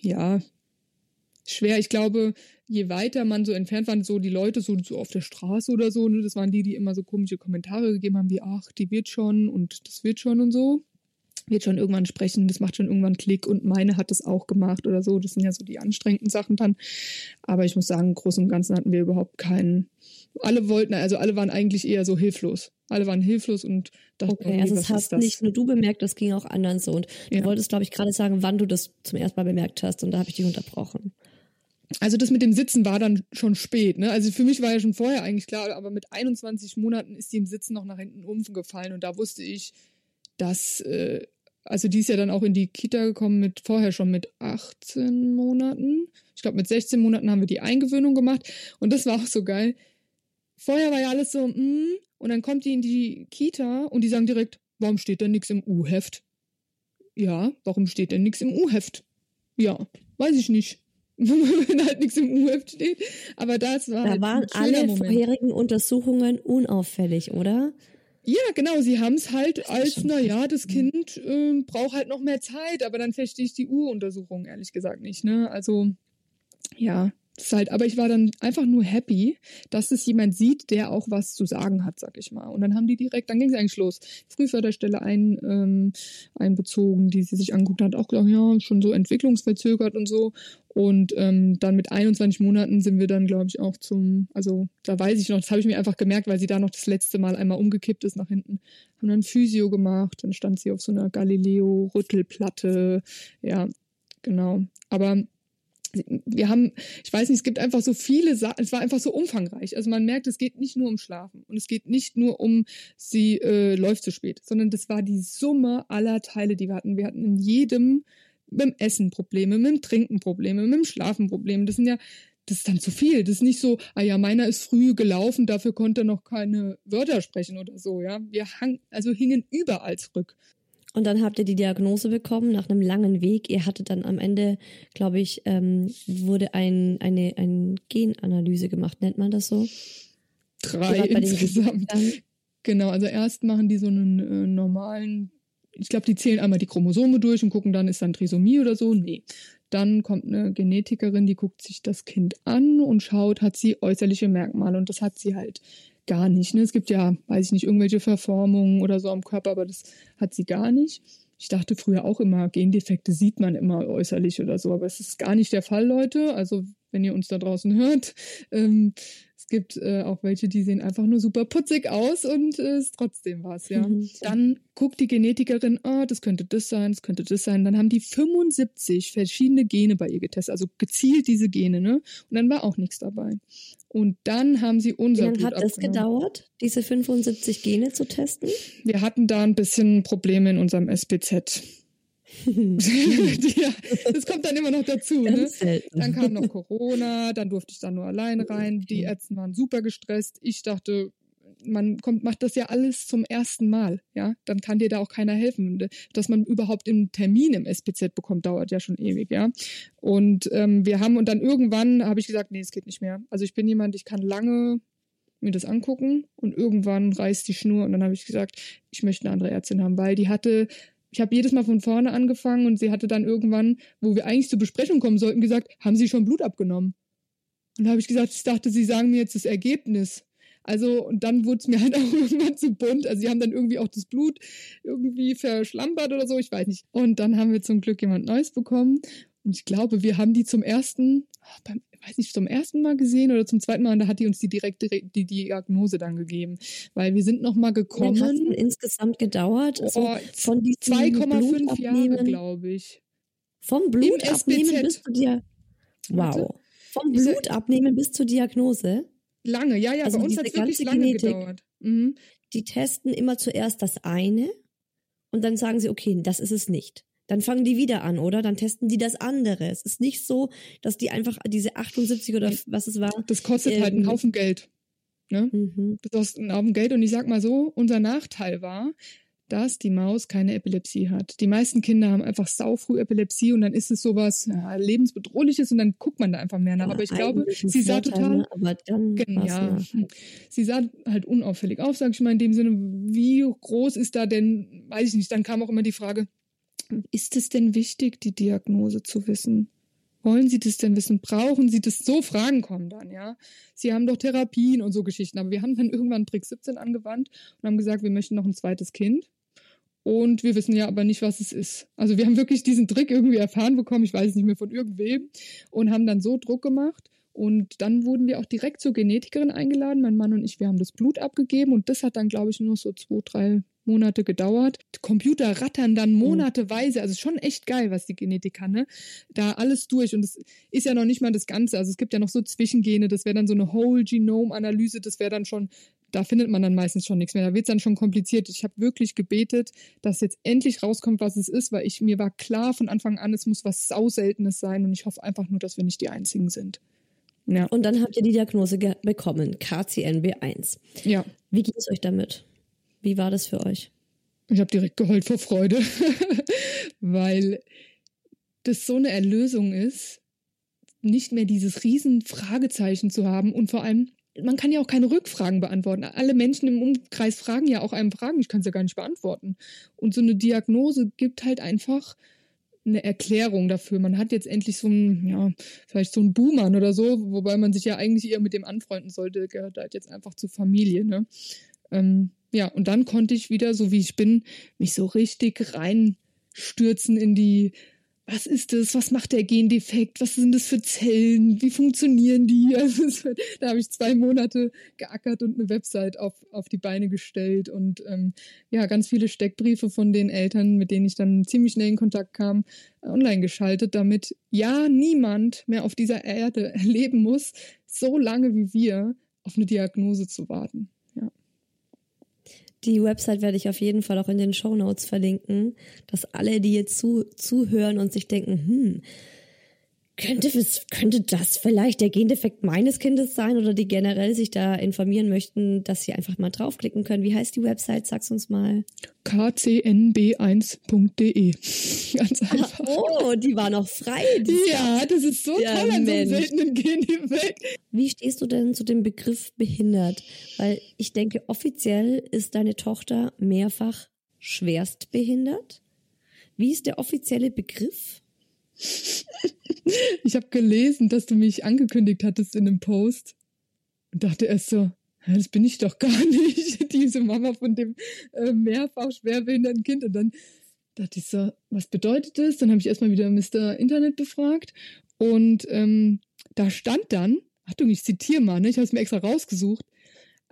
Ja, schwer. Ich glaube, je weiter man so entfernt war, so die Leute so, so auf der Straße oder so, ne, das waren die, die immer so komische Kommentare gegeben haben, wie, ach, die wird schon und das wird schon und so. Wird schon irgendwann sprechen, das macht schon irgendwann Klick und meine hat das auch gemacht oder so. Das sind ja so die anstrengenden Sachen dann. Aber ich muss sagen, im Großen und Ganzen hatten wir überhaupt keinen. Alle wollten, also alle waren eigentlich eher so hilflos. Alle waren hilflos und dachten, Okay, also ist hast das? nicht nur du bemerkt, das ging auch anderen so. Und du Ja. wolltest, glaube ich, gerade sagen, wann du das zum ersten Mal bemerkt hast. Und da habe ich dich unterbrochen. Also das mit dem Sitzen war dann schon spät. Ne? Also für mich war ja schon vorher eigentlich klar, aber mit 21 Monaten ist die im Sitzen noch nach hinten umgefallen und da wusste ich, dass, äh, also die ist ja dann auch in die Kita gekommen mit vorher schon mit 18 Monaten. Ich glaube mit 16 Monaten haben wir die Eingewöhnung gemacht und das war auch so geil. Vorher war ja alles so, mm, und dann kommt die in die Kita und die sagen direkt, warum steht denn nichts im U-Heft? Ja, warum steht denn nichts im U-Heft? Ja, weiß ich nicht. Wenn halt nichts im U-Heft steht. Aber das war Da halt waren alle Moment. vorherigen Untersuchungen unauffällig, oder? Ja, genau, sie haben es halt als, schon na ja, krass. das Kind ähm, braucht halt noch mehr Zeit, aber dann verstehe ich die Uruntersuchung ehrlich gesagt nicht, ne? Also, ja, das halt, aber ich war dann einfach nur happy, dass es jemand sieht, der auch was zu sagen hat, sag ich mal. Und dann haben die direkt, dann ging es eigentlich los. Frühförderstelle ein, ähm, einbezogen, die sie sich angeguckt hat, auch gesagt, ja, schon so entwicklungsverzögert und so. Und ähm, dann mit 21 Monaten sind wir dann, glaube ich, auch zum, also da weiß ich noch, das habe ich mir einfach gemerkt, weil sie da noch das letzte Mal einmal umgekippt ist nach hinten. Haben dann Physio gemacht, dann stand sie auf so einer Galileo-Rüttelplatte. Ja, genau. Aber wir haben, ich weiß nicht, es gibt einfach so viele Sachen, es war einfach so umfangreich. Also man merkt, es geht nicht nur um Schlafen und es geht nicht nur um, sie äh, läuft zu spät, sondern das war die Summe aller Teile, die wir hatten. Wir hatten in jedem mit dem Essen Probleme, mit dem Trinken Probleme, mit dem Schlafen Probleme. Das sind ja, das ist dann zu viel. Das ist nicht so, ah ja, meiner ist früh gelaufen, dafür konnte er noch keine Wörter sprechen oder so, ja. Wir hang, also hingen überall zurück. Und dann habt ihr die Diagnose bekommen nach einem langen Weg. Ihr hattet dann am Ende, glaube ich, ähm, wurde ein, eine, eine Genanalyse gemacht, nennt man das so? Drei insgesamt. Genau, also erst machen die so einen äh, normalen, ich glaube, die zählen einmal die Chromosome durch und gucken dann, ist dann Trisomie oder so. Nee. Dann kommt eine Genetikerin, die guckt sich das Kind an und schaut, hat sie äußerliche Merkmale und das hat sie halt gar nicht. Ne? Es gibt ja, weiß ich nicht, irgendwelche Verformungen oder so am Körper, aber das hat sie gar nicht. Ich dachte früher auch immer, Gendefekte sieht man immer äußerlich oder so, aber es ist gar nicht der Fall, Leute. Also wenn ihr uns da draußen hört, ähm, es gibt äh, auch welche, die sehen einfach nur super putzig aus und äh, ist trotzdem was, ja. Mhm. Dann guckt die Genetikerin, ah, das könnte das sein, das könnte das sein. Dann haben die 75 verschiedene Gene bei ihr getestet, also gezielt diese Gene, ne? Und dann war auch nichts dabei. Und dann haben sie Wie unser lange Blut hat das gedauert, diese 75 Gene zu testen? Wir hatten da ein bisschen Probleme in unserem SPZ. das kommt dann immer noch dazu, ne? Dann kam noch Corona, dann durfte ich da nur alleine rein. Die Ärzte waren super gestresst. Ich dachte, man kommt, macht das ja alles zum ersten Mal, ja. Dann kann dir da auch keiner helfen. Dass man überhaupt einen Termin im SPZ bekommt, dauert ja schon ewig, ja. Und ähm, wir haben und dann irgendwann habe ich gesagt, nee, es geht nicht mehr. Also ich bin jemand, ich kann lange mir das angucken und irgendwann reißt die Schnur und dann habe ich gesagt, ich möchte eine andere Ärztin haben, weil die hatte ich habe jedes Mal von vorne angefangen und sie hatte dann irgendwann, wo wir eigentlich zur Besprechung kommen sollten, gesagt, haben Sie schon Blut abgenommen? Und da habe ich gesagt, ich dachte, Sie sagen mir jetzt das Ergebnis. Also, und dann wurde es mir halt auch irgendwann zu bunt. Also, sie haben dann irgendwie auch das Blut irgendwie verschlampert oder so, ich weiß nicht. Und dann haben wir zum Glück jemand Neues bekommen. Und ich glaube, wir haben die zum ersten, beim, weiß nicht, zum ersten Mal gesehen oder zum zweiten Mal und da hat die uns die direkte die Diagnose dann gegeben. Weil wir sind nochmal gekommen. Hat insgesamt gedauert? Also oh, von 2,5 Jahre, glaube ich. Vom Blut abnehmen bis zu dir. Wow. Vom Blut abnehmen bis zur Diagnose. Lange, ja, ja, also bei uns hat es wirklich lange Genetik, gedauert. Mhm. Die testen immer zuerst das eine und dann sagen sie, okay, das ist es nicht. Dann fangen die wieder an, oder? Dann testen die das andere. Es ist nicht so, dass die einfach diese 78 oder was es war. Das kostet ähm, halt einen ähm, Haufen Geld. Ne? Mhm. Das kostet einen Haufen Geld. Und ich sag mal so, unser Nachteil war, dass die Maus keine Epilepsie hat. Die meisten Kinder haben einfach saufrüh Epilepsie und dann ist es sowas ja, lebensbedrohliches und dann guckt man da einfach mehr nach. Ja, aber ich glaube, sie sah total, ne? aber dann ja, sie sah halt unauffällig auf, sage ich mal in dem Sinne. Wie groß ist da denn, weiß ich nicht. Dann kam auch immer die Frage, ist es denn wichtig, die Diagnose zu wissen? Wollen Sie das denn wissen? Brauchen Sie das? So Fragen kommen dann, ja. Sie haben doch Therapien und so Geschichten. Aber wir haben dann irgendwann Trick 17 angewandt und haben gesagt, wir möchten noch ein zweites Kind. Und wir wissen ja aber nicht, was es ist. Also wir haben wirklich diesen Trick irgendwie erfahren bekommen, ich weiß es nicht mehr von irgendwem, und haben dann so Druck gemacht. Und dann wurden wir auch direkt zur Genetikerin eingeladen. Mein Mann und ich, wir haben das Blut abgegeben und das hat dann, glaube ich, nur so zwei, drei Monate gedauert. Die Computer rattern dann mhm. monateweise. Also schon echt geil, was die Genetik kann, ne? Da alles durch. Und es ist ja noch nicht mal das Ganze. Also es gibt ja noch so Zwischengene. Das wäre dann so eine Whole Genome Analyse. Das wäre dann schon, da findet man dann meistens schon nichts mehr. Da wird es dann schon kompliziert. Ich habe wirklich gebetet, dass jetzt endlich rauskommt, was es ist, weil ich mir war klar von Anfang an, es muss was Sauseltenes sein. Und ich hoffe einfach nur, dass wir nicht die Einzigen sind. Ja. Und dann habt ihr die Diagnose bekommen, KCNB1. Ja. Wie geht es euch damit? Wie war das für euch? Ich habe direkt geheult vor Freude, weil das so eine Erlösung ist, nicht mehr dieses riesen Fragezeichen zu haben und vor allem, man kann ja auch keine Rückfragen beantworten. Alle Menschen im Umkreis fragen ja auch einem Fragen, ich kann es ja gar nicht beantworten. Und so eine Diagnose gibt halt einfach eine Erklärung dafür. Man hat jetzt endlich so ein, ja, vielleicht so ein Buhmann oder so, wobei man sich ja eigentlich eher mit dem anfreunden sollte, gehört halt jetzt einfach zur Familie, ne? Ähm, ja, und dann konnte ich wieder, so wie ich bin, mich so richtig reinstürzen in die, was ist das, was macht der Gendefekt, was sind das für Zellen, wie funktionieren die? Also, da habe ich zwei Monate geackert und eine Website auf, auf die Beine gestellt und ähm, ja, ganz viele Steckbriefe von den Eltern, mit denen ich dann ziemlich schnell in Kontakt kam, online geschaltet, damit ja niemand mehr auf dieser Erde erleben muss, so lange wie wir auf eine Diagnose zu warten. Die Website werde ich auf jeden Fall auch in den Show Notes verlinken, dass alle, die jetzt zu, zuhören und sich denken, hm, könnte, könnte das vielleicht der Gendefekt meines Kindes sein oder die generell sich da informieren möchten, dass sie einfach mal draufklicken können. Wie heißt die Website? Sag's uns mal. kcnb1.de. Ganz einfach. oh, die war noch frei. Ja, das ist so ja, toll an so einem seltenen Gendefekt. Wie stehst du denn zu dem Begriff behindert? Weil ich denke, offiziell ist deine Tochter mehrfach schwerst behindert. Wie ist der offizielle Begriff? ich habe gelesen, dass du mich angekündigt hattest in einem Post und dachte erst so, das bin ich doch gar nicht, diese Mama von dem äh, mehrfach schwerbehinderten Kind. Und dann dachte ich so, was bedeutet das? Dann habe ich erstmal wieder Mr. Internet befragt und ähm, da stand dann, Achtung, ich zitiere mal, ne, ich habe es mir extra rausgesucht,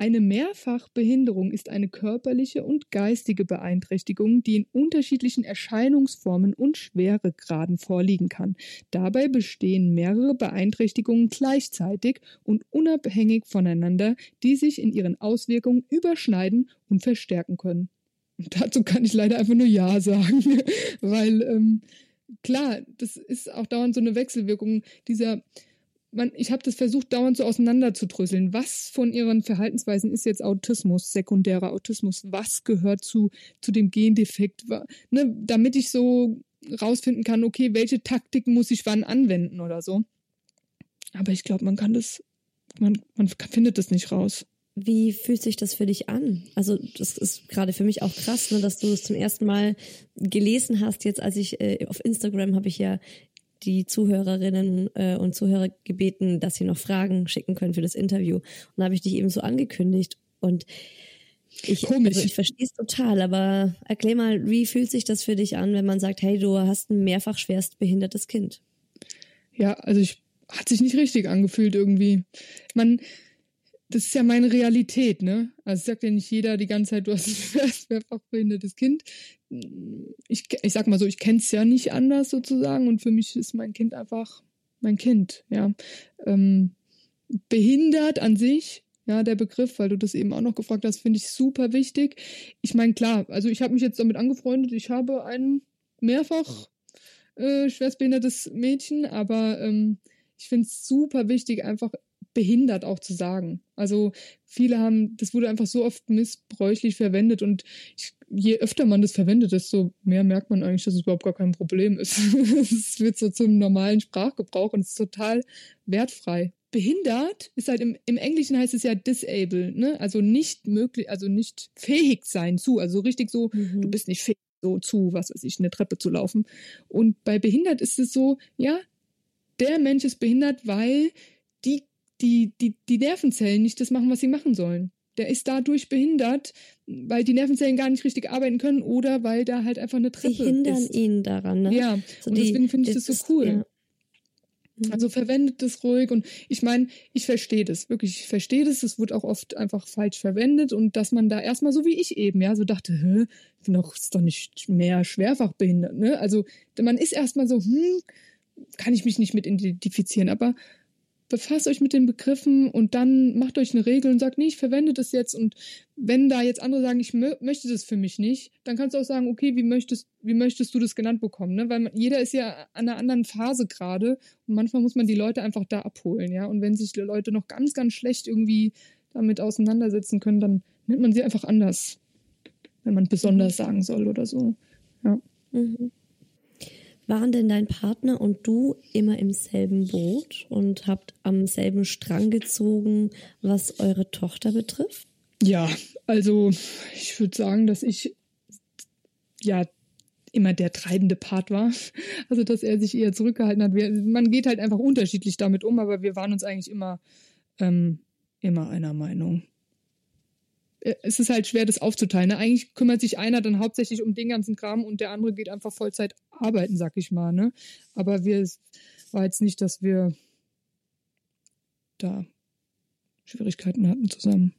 eine Mehrfachbehinderung ist eine körperliche und geistige Beeinträchtigung, die in unterschiedlichen Erscheinungsformen und Schweregraden vorliegen kann. Dabei bestehen mehrere Beeinträchtigungen gleichzeitig und unabhängig voneinander, die sich in ihren Auswirkungen überschneiden und verstärken können. Und dazu kann ich leider einfach nur Ja sagen, weil ähm, klar, das ist auch dauernd so eine Wechselwirkung dieser man, ich habe das versucht, dauernd so auseinanderzudröseln. Was von ihren Verhaltensweisen ist jetzt Autismus, sekundärer Autismus? Was gehört zu, zu dem Gendefekt? Ne, damit ich so rausfinden kann, okay, welche Taktiken muss ich wann anwenden oder so. Aber ich glaube, man kann das, man, man findet das nicht raus. Wie fühlt sich das für dich an? Also das ist gerade für mich auch krass, ne, dass du es zum ersten Mal gelesen hast. Jetzt, als ich äh, auf Instagram habe ich ja die Zuhörerinnen äh, und Zuhörer gebeten, dass sie noch Fragen schicken können für das Interview. Und da habe ich dich eben so angekündigt. Und ich, Komisch. Also ich verstehe es total, aber erklär mal, wie fühlt sich das für dich an, wenn man sagt, hey, du hast ein mehrfach schwerst behindertes Kind? Ja, also ich hat sich nicht richtig angefühlt irgendwie. Man, das ist ja meine Realität, ne? Also sagt ja nicht jeder die ganze Zeit, du hast ein mehrfach behindertes Kind. Ich, ich sag mal so, ich kenne es ja nicht anders sozusagen und für mich ist mein Kind einfach mein Kind, ja. Ähm, behindert an sich, ja, der Begriff, weil du das eben auch noch gefragt hast, finde ich super wichtig. Ich meine, klar, also ich habe mich jetzt damit angefreundet, ich habe ein mehrfach äh, schwerstbehindertes Mädchen, aber ähm, ich finde es super wichtig, einfach behindert auch zu sagen. Also viele haben, das wurde einfach so oft missbräuchlich verwendet und ich, je öfter man das verwendet, desto mehr merkt man eigentlich, dass es überhaupt gar kein Problem ist. es wird so zum normalen Sprachgebrauch und es ist total wertfrei. Behindert ist halt im, im Englischen heißt es ja disable, ne? Also nicht möglich, also nicht fähig sein zu, also richtig so, Mhm. du bist nicht fähig so zu, was weiß ich, eine Treppe zu laufen. Und bei behindert ist es so, ja, der Mensch ist behindert, weil die, die, die, Nervenzellen nicht das machen, was sie machen sollen. Der ist dadurch behindert, weil die Nervenzellen gar nicht richtig arbeiten können oder weil da halt einfach eine Sie Treppe hindern ist. ihn daran, ne? Ja, So und die- deswegen finde ich das so cool. ja. Mhm. Also verwendet das ruhig und ich meine, ich verstehe das, wirklich, ich verstehe das, es wird auch oft einfach falsch verwendet und dass man da erstmal so wie ich eben, ja, so dachte, hä, ich bin doch, ist doch nicht mehr schwerfach behindert, ne? Also man ist erstmal so, hm, kann ich mich nicht mit identifizieren, aber befasst euch mit den Begriffen und dann macht euch eine Regel und sagt, nee, ich verwende das jetzt und wenn da jetzt andere sagen, ich mö möchte das für mich nicht, dann kannst du auch sagen, okay, wie möchtest, wie möchtest du das genannt bekommen, ne? Weil man, jeder ist ja an einer anderen Phase gerade und manchmal muss man die Leute einfach da abholen, ja. Und wenn sich die Leute noch ganz, ganz schlecht irgendwie damit auseinandersetzen können, dann nennt man sie einfach anders, wenn man besonders sagen soll oder so. Mhm. Waren denn dein Partner und du immer im selben Boot und habt am selben Strang gezogen, was eure Tochter betrifft? Ja, also ich würde sagen, dass ich ja immer der treibende Part war. Also dass er sich eher zurückgehalten hat. Wir, man geht halt einfach unterschiedlich damit um, aber wir waren uns eigentlich immer, ähm, immer einer Meinung. Äh, Es ist halt schwer, das aufzuteilen. Ne? Eigentlich kümmert sich einer dann hauptsächlich um den ganzen Kram und der andere geht einfach Vollzeit arbeiten, sag ich mal. Ne? Aber wir war jetzt nicht, dass wir da Schwierigkeiten hatten zusammen.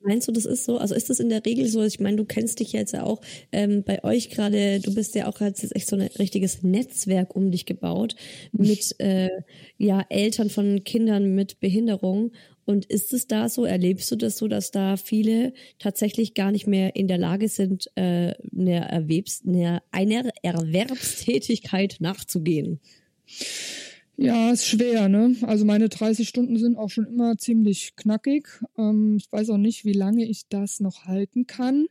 Meinst du, das ist so? Also ist das in der Regel so? Ich meine, du kennst dich jetzt ja auch ähm, bei euch gerade, du bist ja auch hast jetzt echt so ein richtiges Netzwerk um dich gebaut mit äh, ja, Eltern von Kindern mit Behinderung. Und ist es da so, erlebst du das so, dass da viele tatsächlich gar nicht mehr in der Lage sind, äh, einer, Erwerbs-, einer, einer Erwerbstätigkeit nachzugehen? Ja, ist schwer, ne? Also meine 30 Stunden sind auch schon immer ziemlich knackig. Ähm, ich weiß auch nicht, wie lange ich das noch halten kann.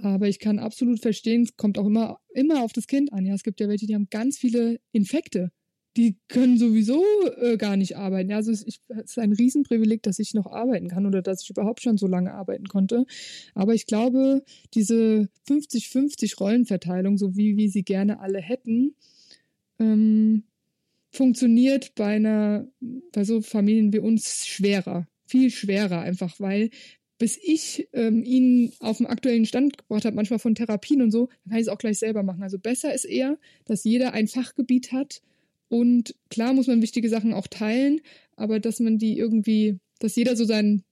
Aber ich kann absolut verstehen, es kommt auch immer, immer auf das Kind an. Ja, es gibt ja welche, die haben ganz viele Infekte. Die können sowieso äh, gar nicht arbeiten. Also es ich- es ist ein Riesenprivileg, dass ich noch arbeiten kann oder dass ich überhaupt schon so lange arbeiten konnte. Aber ich glaube, diese 50-50 Rollenverteilung, so wie wir sie gerne alle hätten, ähm, funktioniert bei einer, bei so Familien wie uns schwerer. Viel schwerer einfach, weil bis ich ähm, ihn auf dem aktuellen Stand gebracht habe, manchmal von Therapien und so, dann kann ich es auch gleich selber machen. Also besser ist eher, dass jeder ein Fachgebiet hat und klar muss man wichtige Sachen auch teilen, aber dass man die irgendwie, dass jeder so sein,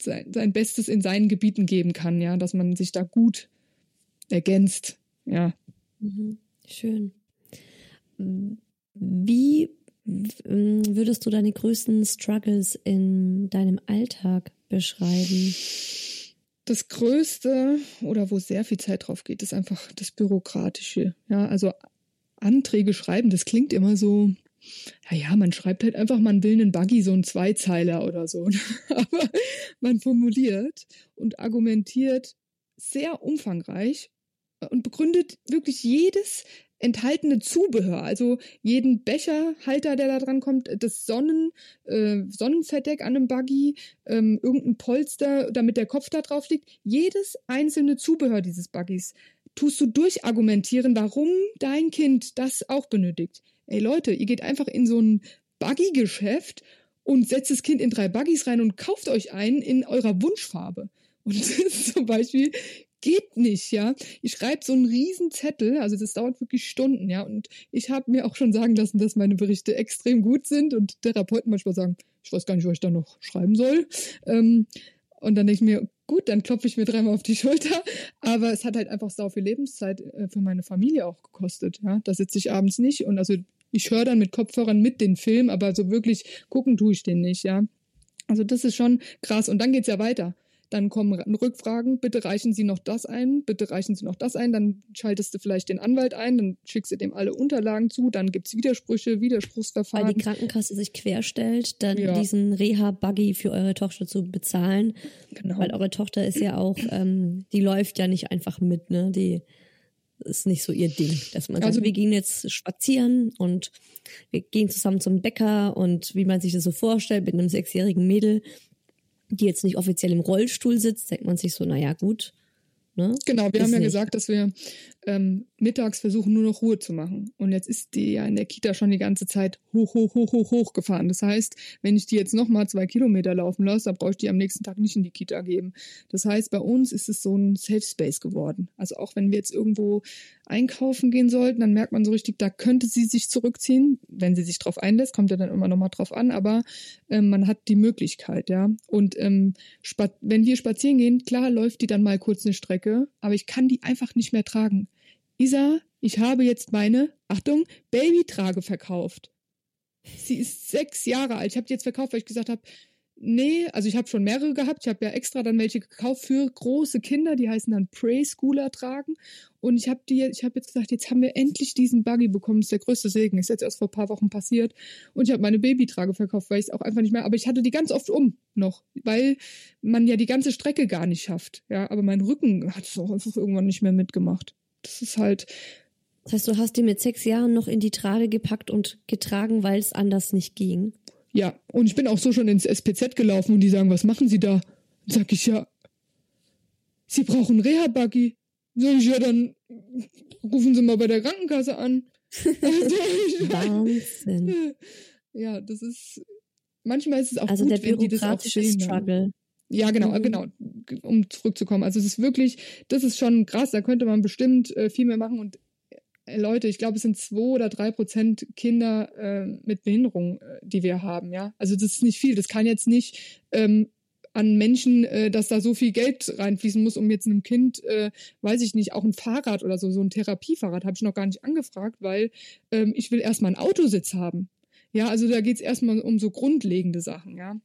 sein, sein Bestes in seinen Gebieten geben kann, ja, dass man sich da gut ergänzt, ja. Mhm. Schön. Wie würdest du deine größten Struggles in deinem Alltag beschreiben? Das Größte oder wo sehr viel Zeit drauf geht, ist einfach das Bürokratische. Ja, also Anträge schreiben, das klingt immer so, ja, ja, man schreibt halt einfach, man will einen Buggy, so einen Zweizeiler oder so. Aber man formuliert und argumentiert sehr umfangreich und begründet wirklich jedes enthaltene Zubehör, also jeden Becherhalter, der da dran kommt, das Sonnen, äh, Sonnenverdeck an einem Buggy, ähm, irgendein Polster, damit der Kopf da drauf liegt. Jedes einzelne Zubehör dieses Buggys tust du durchargumentieren, warum dein Kind das auch benötigt. Ey Leute, ihr geht einfach in so ein Buggy-Geschäft und setzt das Kind in drei Buggies rein und kauft euch einen in eurer Wunschfarbe. Und zum Beispiel geht nicht, ja. Ich schreibe so einen riesen Zettel, also das dauert wirklich Stunden, ja. Und ich habe mir auch schon sagen lassen, dass meine Berichte extrem gut sind und Therapeuten manchmal sagen, ich weiß gar nicht, was ich da noch schreiben soll. Ähm, und dann denke ich mir, gut, dann klopfe ich mir dreimal auf die Schulter. Aber es hat halt einfach sau viel Lebenszeit äh, für meine Familie auch gekostet. Ja, da sitze ich abends nicht und also ich höre dann mit Kopfhörern mit den Film, aber so wirklich gucken tue ich den nicht. Ja, also das ist schon krass. Und dann geht's ja weiter. Dann kommen Rückfragen, bitte reichen Sie noch das ein, bitte reichen Sie noch das ein, dann schaltest du vielleicht den Anwalt ein, dann schickst du dem alle Unterlagen zu, dann gibt es Widersprüche, Widerspruchsverfahren. Weil die Krankenkasse sich querstellt, dann ja. diesen Reha-Buggy für eure Tochter zu bezahlen. Genau. Weil eure Tochter ist ja auch, ähm, die läuft ja nicht einfach mit, ne? Die ist nicht so ihr Ding, dass man also, sagt, wir gehen jetzt spazieren und wir gehen zusammen zum Bäcker und wie man sich das so vorstellt mit einem sechsjährigen Mädel, die jetzt nicht offiziell im Rollstuhl sitzt, denkt man sich so, naja, gut. Ne? Genau, wir ist haben ja nicht. gesagt, dass wir ähm, mittags versuchen nur noch Ruhe zu machen. Und jetzt ist die ja in der Kita schon die ganze Zeit hoch, hoch, hoch, hoch, hoch gefahren. Das heißt, wenn ich die jetzt nochmal zwei Kilometer laufen lasse, dann brauche ich die am nächsten Tag nicht in die Kita geben. Das heißt, bei uns ist es so ein Safe Space geworden. Also auch wenn wir jetzt irgendwo einkaufen gehen sollten, dann merkt man so richtig, da könnte sie sich zurückziehen, wenn sie sich drauf einlässt, kommt ja dann immer nochmal drauf an, aber ähm, man hat die Möglichkeit, ja. Und ähm, wenn wir spazieren gehen, klar läuft die dann mal kurz eine Strecke, aber ich kann die einfach nicht mehr tragen. Isa, ich habe jetzt meine, Achtung, Babytrage verkauft. Sie ist sechs Jahre alt. Ich habe die jetzt verkauft, weil ich gesagt habe, nee, also ich habe schon mehrere gehabt. Ich habe ja extra dann welche gekauft für große Kinder, die heißen dann Preschooler tragen. Und ich habe die, ich habe jetzt gesagt, jetzt haben wir endlich diesen Buggy bekommen. Das ist der größte Segen. Ist jetzt erst vor ein paar Wochen passiert. Und ich habe meine Babytrage verkauft, weil ich es auch einfach nicht mehr. Aber ich hatte die ganz oft um noch, weil man ja die ganze Strecke gar nicht schafft. Ja, aber mein Rücken hat es auch einfach irgendwann nicht mehr mitgemacht. Das ist halt. Das heißt, du hast die mit sechs Jahren noch in die Trage gepackt und getragen, weil es anders nicht ging. Ja, und ich bin auch so schon ins SPZ gelaufen und die sagen, was machen Sie da? Dann sag ich ja, Sie brauchen Reha-Buggy. Sag ich ja, dann rufen Sie mal bei der Krankenkasse an. Wahnsinn. Ja, das ist, manchmal ist es auch also gut, der wenn die das auch sehen. Struggle. Ja, genau, mhm. genau, um zurückzukommen. Also es ist wirklich, das ist schon krass, da könnte man bestimmt äh, viel mehr machen und äh, Leute, ich glaube, es sind zwei oder drei Prozent Kinder äh, mit Behinderung, äh, die wir haben, ja. Also das ist nicht viel. Das kann jetzt nicht ähm, an Menschen, äh, dass da so viel Geld reinfließen muss, um jetzt einem Kind, äh, weiß ich nicht, auch ein Fahrrad oder so, so ein Therapiefahrrad habe ich noch gar nicht angefragt, weil ähm, ich will erstmal einen Autositz haben. Ja, also da geht es erstmal um so grundlegende Sachen, ja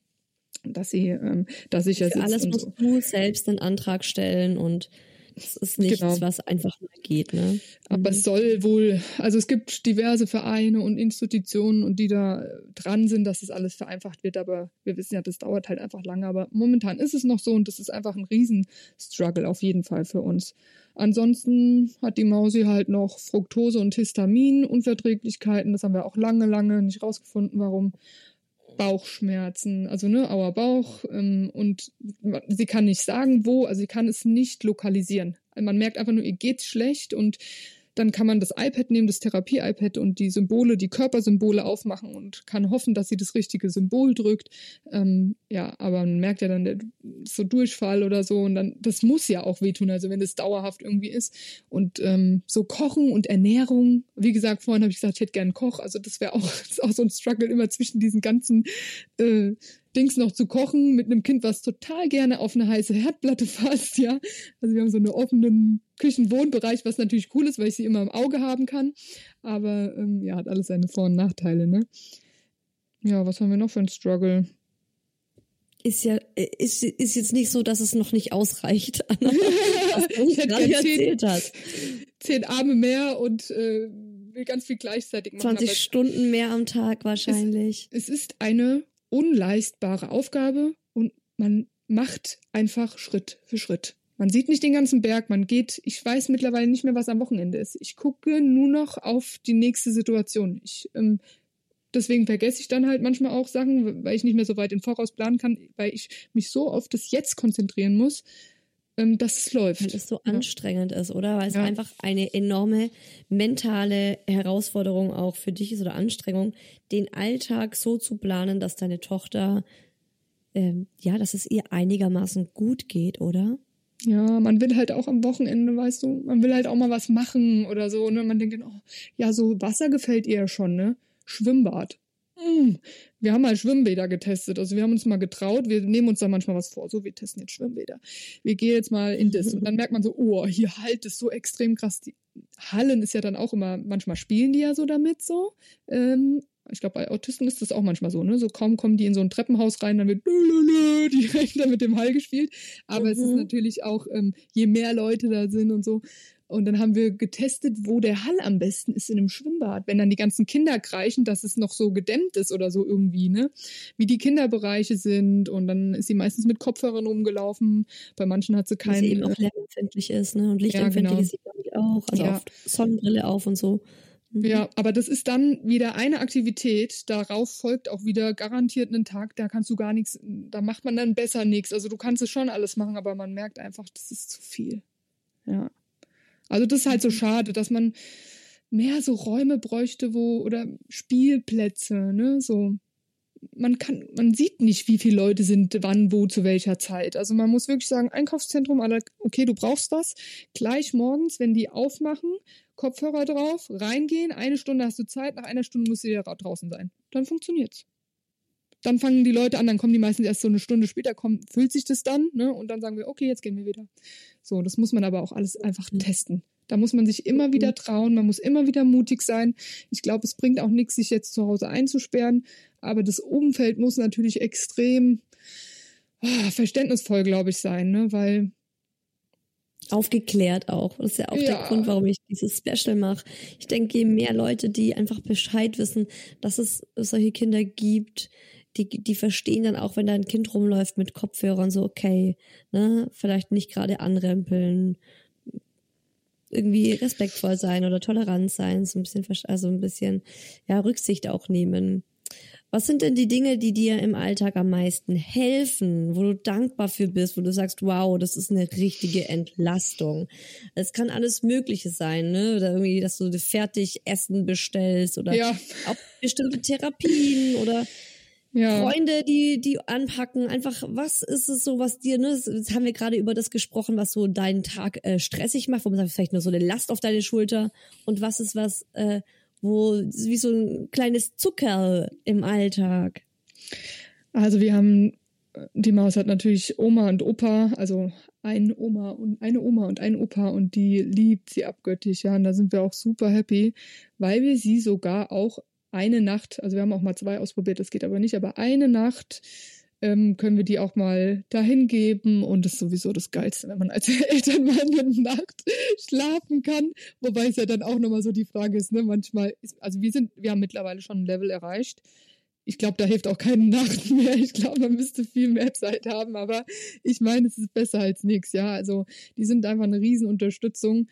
dass sie ähm, da sicher Für alles musst so. du selbst den Antrag stellen und es ist nichts, genau. was einfach mal geht. Ne? Aber mhm. es soll wohl, also es gibt diverse Vereine und Institutionen und die da dran sind, dass das alles vereinfacht wird, aber wir wissen ja, das dauert halt einfach lange. Aber momentan ist es noch so und das ist einfach ein Riesenstruggle auf jeden Fall für uns. Ansonsten hat die Mausi halt noch Fructose und Histamin Unverträglichkeiten. Das haben wir auch lange, lange nicht rausgefunden, warum. Bauchschmerzen, also ne, auer Bauch ähm, und sie kann nicht sagen, wo, also sie kann es nicht lokalisieren. Man merkt einfach nur, ihr geht's schlecht und dann kann man das iPad nehmen, das Therapie-iPad und die Symbole, die Körpersymbole aufmachen und kann hoffen, dass sie das richtige Symbol drückt. Ähm, ja, aber man merkt ja dann der, so Durchfall oder so und dann, das muss ja auch wehtun, also wenn das dauerhaft irgendwie ist. Und ähm, so Kochen und Ernährung, wie gesagt, vorhin habe ich gesagt, ich hätte gern Koch, also das wäre auch, auch so ein Struggle immer zwischen diesen ganzen äh, Dings noch zu kochen mit einem Kind, was total gerne auf eine heiße Herdplatte fasst, ja. Also wir haben so einen offenen Küchenwohnbereich, was natürlich cool ist, weil ich sie immer im Auge haben kann. Aber ähm, ja, hat alles seine Vor- und Nachteile, ne? Ja, was haben wir noch für einen Struggle? Ist ja, ist, ist jetzt nicht so, dass es noch nicht ausreicht, Anna, was du ich gerade erzählt hast. Zehn Arme mehr und äh, will ganz viel gleichzeitig machen. 20 Stunden mehr am Tag wahrscheinlich. Es, es ist eine unleistbare Aufgabe und man macht einfach Schritt für Schritt. Man sieht nicht den ganzen Berg, man geht, ich weiß mittlerweile nicht mehr, was am Wochenende ist. Ich gucke nur noch auf die nächste Situation. Ich, ähm, deswegen vergesse ich dann halt manchmal auch Sachen, weil ich nicht mehr so weit im Voraus planen kann, weil ich mich so auf das Jetzt konzentrieren muss, ähm, dass es läuft. Weil es so Ja. anstrengend ist, oder? Weil es Ja. einfach eine enorme mentale Herausforderung auch für dich ist oder Anstrengung, den Alltag so zu planen, dass deine Tochter, ähm, ja, dass es ihr einigermaßen gut geht, oder? Ja, man will halt auch am Wochenende, weißt du, man will halt auch mal was machen oder so, ne? Man denkt oh, ja, so Wasser gefällt ihr ja schon, ne? Schwimmbad. Mm. Wir haben mal Schwimmbäder getestet. Also wir haben uns mal getraut, wir nehmen uns da manchmal was vor. So, wir testen jetzt Schwimmbäder. Wir gehen jetzt mal in das. Und dann merkt man so, oh, hier halt es so extrem krass. Die Hallen ist ja dann auch immer, manchmal spielen die ja so damit so. Ähm, ich glaube, bei Autisten ist das auch manchmal so, ne? So kaum kommen die in so ein Treppenhaus rein, dann wird direkt dann mit dem Hall gespielt. Aber es ist Mhm. natürlich auch, ähm, je mehr Leute da sind und so. Und dann haben wir getestet, wo der Hall am besten ist in einem Schwimmbad. Wenn dann die ganzen Kinder kreischen, dass es noch so gedämmt ist oder so irgendwie, ne? Wie die Kinderbereiche sind. Und dann ist sie meistens mit Kopfhörern rumgelaufen. Bei manchen hat sie Weil keinen. sie eben auch äh, lärmempfindlich ist, ne? Und Ja, lichtempfindlich genau. ist sie, glaube ich, auch. Also Ja. oft Sonnenbrille auf und so. Mhm. Ja, aber das ist dann wieder eine Aktivität. Darauf folgt auch wieder garantiert einen Tag, da kannst du gar nichts, da macht man dann besser nichts. Also du kannst es schon alles machen, aber man merkt einfach, das ist zu viel. Ja. Also das ist halt so schade, dass man mehr so Räume bräuchte, wo, oder Spielplätze, ne, so. Man kann, man sieht nicht, wie viele Leute sind wann, wo, zu welcher Zeit. Also man muss wirklich sagen, Einkaufszentrum, okay, du brauchst was. Gleich morgens, wenn die aufmachen, Kopfhörer drauf, reingehen, eine Stunde hast du Zeit, nach einer Stunde musst du wieder ra- draußen sein. Dann funktioniert's. Dann fangen die Leute an, dann kommen die meistens erst so eine Stunde später, kommt, füllt sich das dann, ne? Und dann sagen wir, okay, jetzt gehen wir wieder. So, das muss man aber auch alles einfach Mhm. testen. Da muss man sich immer wieder trauen, man muss immer wieder mutig sein. Ich glaube, es bringt auch nichts, sich jetzt zu Hause einzusperren, aber das Umfeld muss natürlich extrem ah, verständnisvoll, glaube ich, sein, ne? Weil Aufgeklärt auch. Das ist ja auch der Ja. Grund, warum ich dieses Special mache. Ich denke, je mehr Leute, die einfach Bescheid wissen, dass es solche Kinder gibt, die, die verstehen dann auch, wenn da ein Kind rumläuft mit Kopfhörern, so, okay, ne, vielleicht nicht gerade anrempeln, irgendwie respektvoll sein oder tolerant sein, so ein bisschen, also ein bisschen, ja, Rücksicht auch nehmen. Was sind denn die Dinge, die dir im Alltag am meisten helfen, wo du dankbar für bist, wo du sagst, wow, das ist eine richtige Entlastung? Es kann alles Mögliche sein, ne? Oder irgendwie, dass du fertig Essen bestellst oder Ja. auch bestimmte Therapien oder ja, Freunde, die, die anpacken. Einfach, was ist es so, was dir, ne? Jetzt haben wir gerade über das gesprochen, was so deinen Tag äh, stressig macht, wo man sagt, vielleicht nur so eine Last auf deine Schulter. Und was ist was, äh, wo, wie so ein kleines Zucker im Alltag. Also wir haben, die Maus hat natürlich Oma und Opa, also ein Oma und eine Oma und ein Opa und die liebt sie abgöttisch, ja, und da sind wir auch super happy, weil wir sie sogar auch eine Nacht, also wir haben auch mal zwei ausprobiert, das geht aber nicht, aber eine Nacht ähm, können wir die auch mal dahin geben und das ist sowieso das Geilste, wenn man als Eltern mal eine Nacht schlafen kann, wobei es ja dann auch nochmal so die Frage ist, ne, manchmal, ist, also wir sind, wir haben mittlerweile schon ein Level erreicht, ich glaube, da hilft auch keine Nacht mehr. Ich glaube, man müsste viel mehr Zeit haben. Aber ich meine, es ist besser als nichts. Ja, also die sind einfach eine Riesenunterstützung.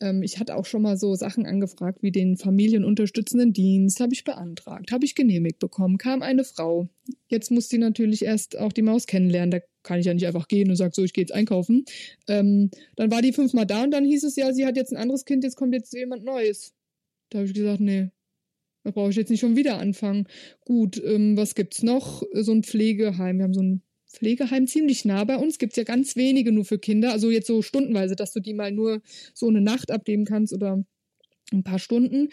Ähm, ich hatte auch schon mal so Sachen angefragt wie den familienunterstützenden Dienst. Habe ich beantragt, habe ich genehmigt bekommen. Kam eine Frau. Jetzt muss die natürlich erst auch die Maus kennenlernen. Da kann ich ja nicht einfach gehen und sagen, so, ich gehe jetzt einkaufen. Ähm, dann war die fünfmal da und dann hieß es ja, sie hat jetzt ein anderes Kind, jetzt kommt jetzt jemand Neues. Da habe ich gesagt, nee, da brauche ich jetzt nicht schon wieder anfangen. Gut, ähm, was gibt's noch? So ein Pflegeheim. Wir haben so ein Pflegeheim ziemlich nah bei uns. Gibt's ja ganz wenige nur für Kinder. Also jetzt so stundenweise, dass du die mal nur so eine Nacht abgeben kannst oder ein paar Stunden.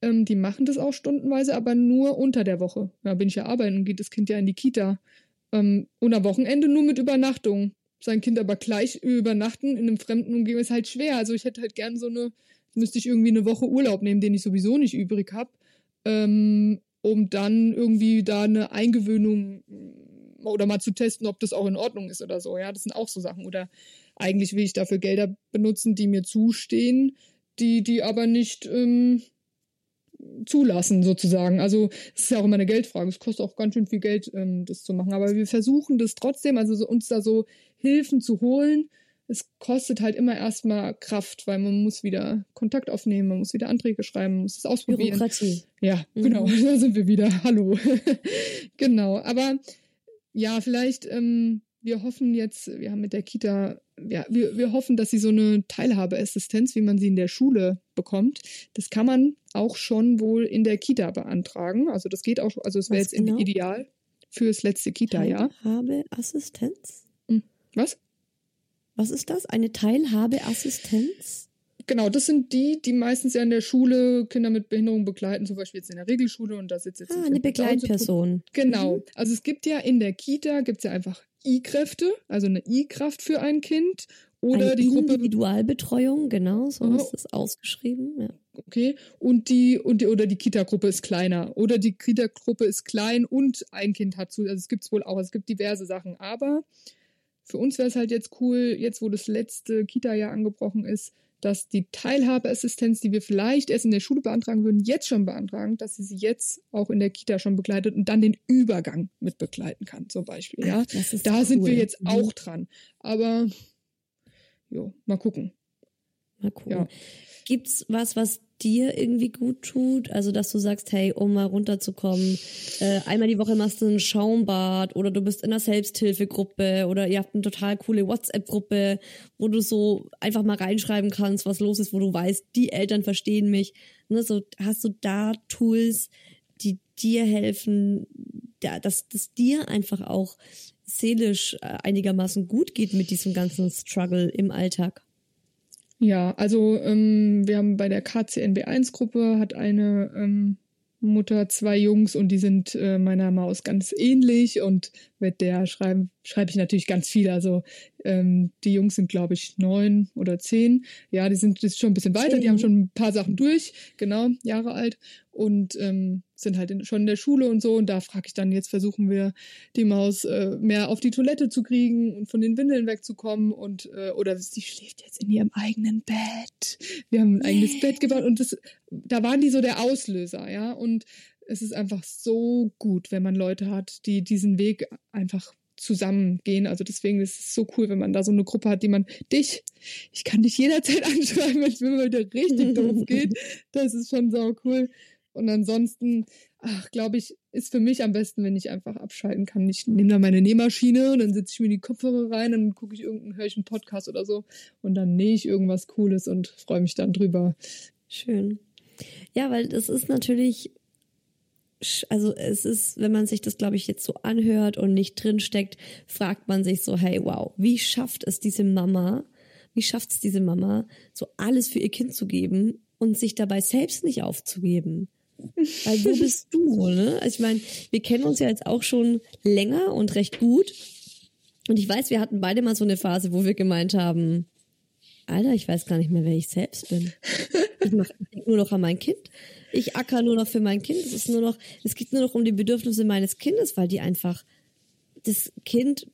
Ähm, die machen das auch stundenweise, aber nur unter der Woche. Da bin ich ja arbeiten und geht das Kind ja in die Kita. Ähm, und am Wochenende nur mit Übernachtung. Sein Kind aber gleich übernachten in einem fremden Umgebung ist halt schwer. Also ich hätte halt gern so eine, müsste ich irgendwie eine Woche Urlaub nehmen, den ich sowieso nicht übrig habe ähm, um dann irgendwie da eine Eingewöhnung oder mal zu testen, ob das auch in Ordnung ist oder so. Ja, das sind auch so Sachen. Oder eigentlich will ich dafür Gelder benutzen, die mir zustehen, die die aber nicht ähm, zulassen sozusagen. Also es ist ja auch immer eine Geldfrage. Es kostet auch ganz schön viel Geld, ähm, das zu machen. Aber wir versuchen das trotzdem, also so, uns da so Hilfen zu holen. Es kostet halt immer erstmal Kraft, weil man muss wieder Kontakt aufnehmen, man muss wieder Anträge schreiben, man muss es ausprobieren. Bürokratie. Ja, Mhm. genau, da sind wir wieder. Hallo. genau, aber ja, vielleicht, ähm, wir hoffen jetzt, wir haben mit der Kita ja, wir, wir hoffen, dass sie so eine Teilhabeassistenz, wie man sie in der Schule bekommt, das kann man auch schon wohl in der Kita beantragen. Also das geht auch, also es wäre jetzt genau? ideal fürs letzte Kita-Jahr. Teilhabeassistenz? Was? Was ist das? Eine Teilhabeassistenz? Genau, das sind die, die meistens ja in der Schule Kinder mit Behinderung begleiten, zum Beispiel jetzt in der Regelschule und da sitzt jetzt Ah, ein eine. Begleitperson. Genau. Mhm. Also es gibt ja in der Kita gibt's ja einfach I-Kräfte, also eine I-Kraft für ein Kind oder eine die Gruppe Individualbetreuung, genau, so Mhm. ist das ausgeschrieben. Ja. Okay. Und die, und die, oder die Kita-Gruppe ist kleiner. Oder die Kita-Gruppe ist klein und ein Kind hat zu. Also es gibt's wohl auch. Es gibt diverse Sachen. Aber für uns wäre es halt jetzt cool, jetzt wo das letzte Kita-Jahr angebrochen ist, dass die Teilhabeassistenz, die wir vielleicht erst in der Schule beantragen würden, jetzt schon beantragen, dass sie sie jetzt auch in der Kita schon begleitet und dann den Übergang mit begleiten kann, zum Beispiel. Ja, Ach, da sind wir cool. jetzt auch dran. Aber jo, mal gucken. Mal gucken. Ja. Gibt's was, was dir irgendwie gut tut? Also, dass du sagst, hey, um mal runterzukommen, äh, einmal die Woche machst du ein Schaumbad oder du bist in einer Selbsthilfegruppe oder ihr habt eine total coole WhatsApp-Gruppe, wo du so einfach mal reinschreiben kannst, was los ist, wo du weißt, die Eltern verstehen mich. Ne, so hast du da Tools, die dir helfen, ja, dass das dir einfach auch seelisch äh, einigermaßen gut geht mit diesem ganzen Struggle im Alltag. Ja, also ähm, wir haben bei der KCNB1-Gruppe hat eine ähm, Mutter zwei Jungs und die sind äh, meiner Maus ganz ähnlich und mit der schreibe schreibe ich natürlich ganz viel. Also ähm, die Jungs sind, glaube ich, neun oder zehn. Ja, die sind ist schon ein bisschen weiter, die haben schon ein paar Sachen durch, genau, Jahre alt und ähm, sind halt in, schon in der Schule und so. Und da frage ich dann, jetzt versuchen wir die Maus äh, mehr auf die Toilette zu kriegen und von den Windeln wegzukommen und äh, oder sie schläft jetzt in ihrem eigenen Bett. Wir haben ein eigenes Bett gebaut und das, da waren die so der Auslöser, ja. Und es ist einfach so gut, wenn man Leute hat, die diesen Weg einfach zusammengehen. Also deswegen ist es so cool, wenn man da so eine Gruppe hat, die man dich, ich kann dich jederzeit anschreiben, wenn es mir mal wieder richtig doof geht. Das ist schon sau cool. Und ansonsten, ach, glaube ich, ist für mich am besten, wenn ich einfach abschalten kann. Ich nehme da meine Nähmaschine und dann setze ich mir die Kopfhörer rein, dann gucke ich irgendeinen, höre ich einen Podcast oder so und dann nähe ich irgendwas Cooles und freue mich dann drüber. Schön. Ja, weil das ist natürlich, also es ist, wenn man sich das, glaube ich, jetzt so anhört und nicht drinsteckt, fragt man sich so, hey, wow, wie schafft es diese Mama, wie schafft es diese Mama, so alles für ihr Kind zu geben und sich dabei selbst nicht aufzugeben? Weil wo bist du, ne? Also ich meine, wir kennen uns ja jetzt auch schon länger und recht gut. Und ich weiß, wir hatten beide mal so eine Phase, wo wir gemeint haben, Alter, ich weiß gar nicht mehr, wer ich selbst bin. Ich mach ich denk nur noch an mein Kind. Ich acker nur noch für mein Kind. Es ist nur noch, es geht nur noch um die Bedürfnisse meines Kindes, weil die einfach, das Kind,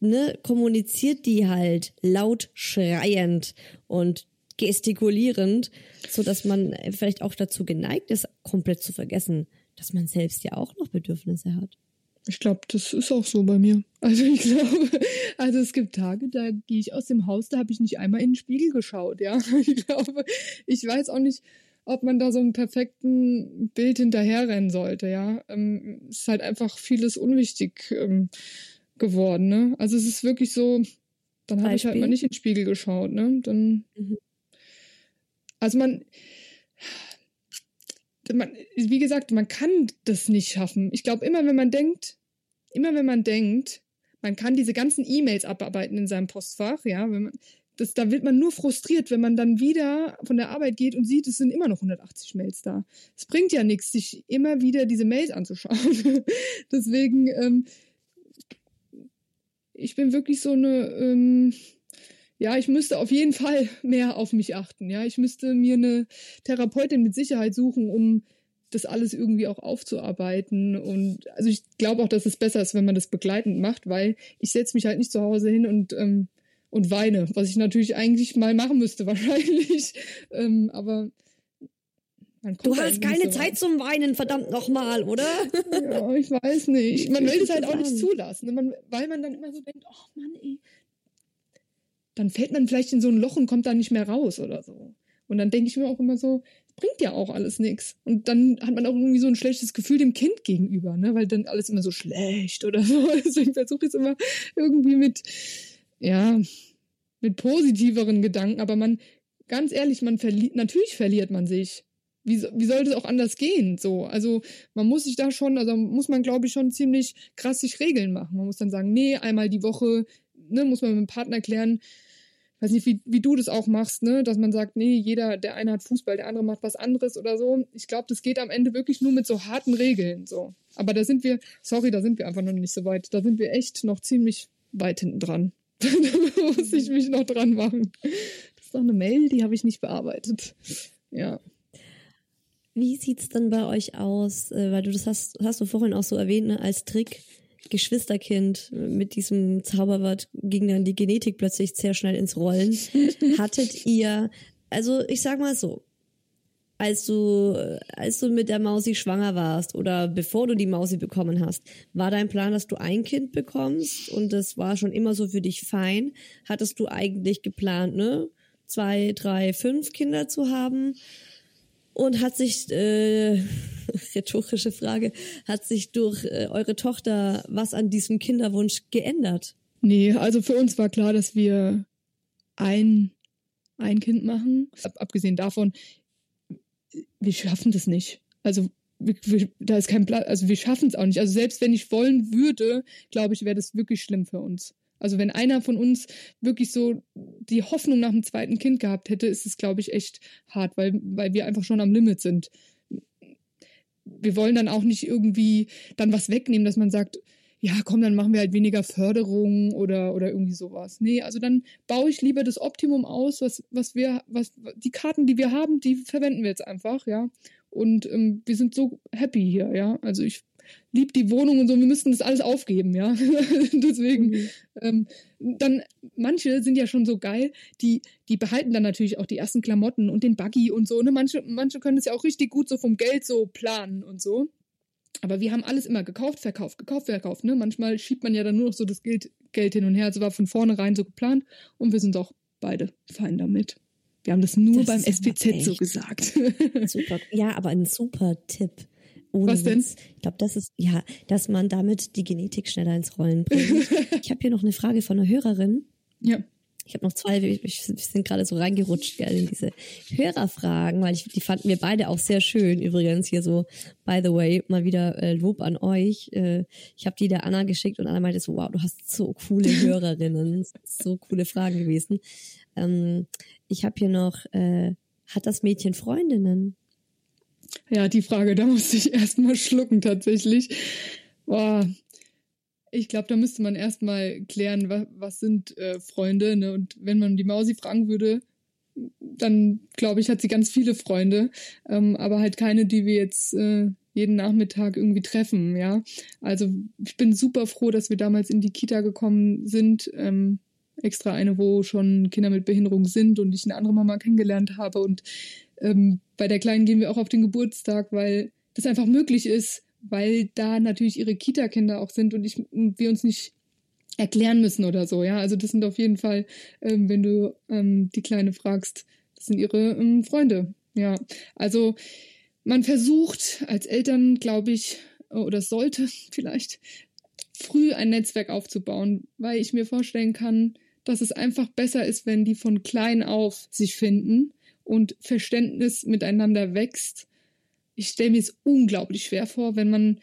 ne, kommuniziert die halt laut schreiend und gestikulierend, so dass man vielleicht auch dazu geneigt ist, komplett zu vergessen, dass man selbst ja auch noch Bedürfnisse hat. Ich glaube, das ist auch so bei mir. Also ich glaube, also es gibt Tage, da gehe ich aus dem Haus, da habe ich nicht einmal in den Spiegel geschaut, ja. Ich glaube, ich weiß auch nicht, ob man da so einem perfekten Bild hinterherrennen sollte, ja. Ähm, es ist halt einfach vieles unwichtig ähm, geworden, ne? Also es ist wirklich so, dann habe ich halt mal nicht in den Spiegel geschaut, ne? Dann, Mhm. also man, man, wie gesagt, man kann das nicht schaffen. Ich glaube, immer wenn man denkt, immer wenn man denkt, man kann diese ganzen E-Mails abarbeiten in seinem Postfach, ja, wenn man, das, da wird man nur frustriert, wenn man dann wieder von der Arbeit geht und sieht, es sind immer noch 180 Mails da. Es bringt ja nichts, sich immer wieder diese Mails anzuschauen. Deswegen, ähm, ich bin wirklich so eine, ähm, ja, ich müsste auf jeden Fall mehr auf mich achten. Ja, ich müsste mir eine Therapeutin mit Sicherheit suchen, um das alles irgendwie auch aufzuarbeiten. Und also ich glaube auch, dass es besser ist, wenn man das begleitend macht, weil ich setze mich halt nicht zu Hause hin und ähm, und weine, was ich natürlich eigentlich mal machen müsste wahrscheinlich. ähm, aber man kommt Du hast keine so Zeit zum Weinen, verdammt nochmal, oder? Ja, ich weiß nicht. Man will es halt auch nicht zulassen, ne? man, weil man dann immer so denkt, oh Mann, ey. Dann fällt man vielleicht in so ein Loch und kommt da nicht mehr raus oder so. Und dann denke ich mir auch immer so, es bringt ja auch alles nichts. Und dann hat man auch irgendwie so ein schlechtes Gefühl dem Kind gegenüber, ne? weil dann alles immer so schlecht oder so. Deswegen versuche ich es immer irgendwie mit, ja, mit positiveren Gedanken, aber man, ganz ehrlich, man verliert, natürlich verliert man sich. Wie, wie sollte es auch anders gehen? So, also man muss sich da schon, also muss man, glaube ich, schon ziemlich krass sich Regeln machen. Man muss dann sagen, nee, einmal die Woche, ne, muss man mit dem Partner klären, weiß nicht, wie, wie du das auch machst, ne, dass man sagt, nee, jeder, der eine hat Fußball, der andere macht was anderes oder so. Ich glaube, das geht am Ende wirklich nur mit so harten Regeln, so. Aber da sind wir, sorry, da sind wir einfach noch nicht so weit. Da sind wir echt noch ziemlich weit hinten dran. da muss ich mich noch dran machen. Das ist doch eine Mail, die habe ich nicht bearbeitet. Ja. Wie sieht's denn bei euch aus? Äh, weil du das hast, hast du vorhin auch so erwähnt, ne, als Trick. Geschwisterkind mit diesem Zauberwort ging dann die Genetik plötzlich sehr schnell ins Rollen. Hattet ihr, also ich sag mal so, als du, als du mit der Mausi schwanger warst oder bevor du die Mausi bekommen hast, war dein Plan, dass du ein Kind bekommst und das war schon immer so für dich fein? Hattest du eigentlich geplant, ne? Zwei, drei, fünf Kinder zu haben? Und hat sich, äh, rhetorische Frage, hat sich durch äh, eure Tochter was an diesem Kinderwunsch geändert? Nee, also für uns war klar, dass wir ein, ein Kind machen. Ab, abgesehen davon, wir schaffen das nicht. Also wir, wir, da ist kein Platz, also wir schaffen es auch nicht. Also selbst wenn ich wollen würde, glaube ich, wäre das wirklich schlimm für uns. Also wenn einer von uns wirklich so die Hoffnung nach einem zweiten Kind gehabt hätte, ist es, glaube ich, echt hart, weil, weil wir einfach schon am Limit sind. Wir wollen dann auch nicht irgendwie dann was wegnehmen, dass man sagt, ja, komm, dann machen wir halt weniger Förderung oder, oder irgendwie sowas. Nee, also dann baue ich lieber das Optimum aus, was, was wir, was, die Karten, die wir haben, die verwenden wir jetzt einfach, ja. Und ähm, wir sind so happy hier, ja. Also ich liebe die Wohnung und so, wir müssten das alles aufgeben, ja. Deswegen, mhm. ähm, dann, manche sind ja schon so geil, die, die behalten dann natürlich auch die ersten Klamotten und den Buggy und so. Ne? Manche, manche können es ja auch richtig gut so vom Geld so planen und so. Aber wir haben alles immer gekauft, verkauft, gekauft, verkauft. Ne? Manchmal schiebt man ja dann nur noch so das Geld, Geld hin und her. Also war von vornherein so geplant und wir sind auch beide fein damit. Wir haben das nur das beim SPZ so gesagt. Super. Ja, aber ein super Tipp. Ohne Was denn? Witz. Ich glaube, das ist, ja, dass man damit die Genetik schneller ins Rollen bringt. ich habe hier noch eine Frage von einer Hörerin. Ja. Ich habe noch zwei, wir, sind gerade so reingerutscht gell, in diese Hörerfragen, weil ich, die fanden wir beide auch sehr schön. Übrigens hier so, by the way, mal wieder äh, Lob an euch. Äh, ich habe die der Anna geschickt und Anna meinte so, wow, du hast so coole Hörerinnen, so coole Fragen gewesen. Ähm, ich habe hier noch, äh, hat das Mädchen Freundinnen? Ja, die Frage, da musste ich erstmal schlucken tatsächlich. Boah, ich glaube, da müsste man erstmal klären, was, was sind äh, Freunde. Ne? Und wenn man die Mausi fragen würde, dann glaube ich, hat sie ganz viele Freunde, ähm, aber halt keine, die wir jetzt äh, jeden Nachmittag irgendwie treffen, ja. Also ich bin super froh, dass wir damals in die Kita gekommen sind. Ähm, extra eine, wo schon Kinder mit Behinderung sind und ich eine andere Mama kennengelernt habe. Und ähm, bei der Kleinen gehen wir auch auf den Geburtstag, weil das einfach möglich ist, weil da natürlich ihre Kita-Kinder auch sind und ich, wir uns nicht erklären müssen oder so, ja. Also das sind auf jeden Fall, ähm, wenn du ähm, die Kleine fragst, das sind ihre ähm, Freunde, ja. Also man versucht als Eltern, glaube ich, oder sollte vielleicht früh ein Netzwerk aufzubauen, weil ich mir vorstellen kann, dass es einfach besser ist, wenn die von klein auf sich finden und Verständnis miteinander wächst ich stelle mir es unglaublich schwer vor, wenn man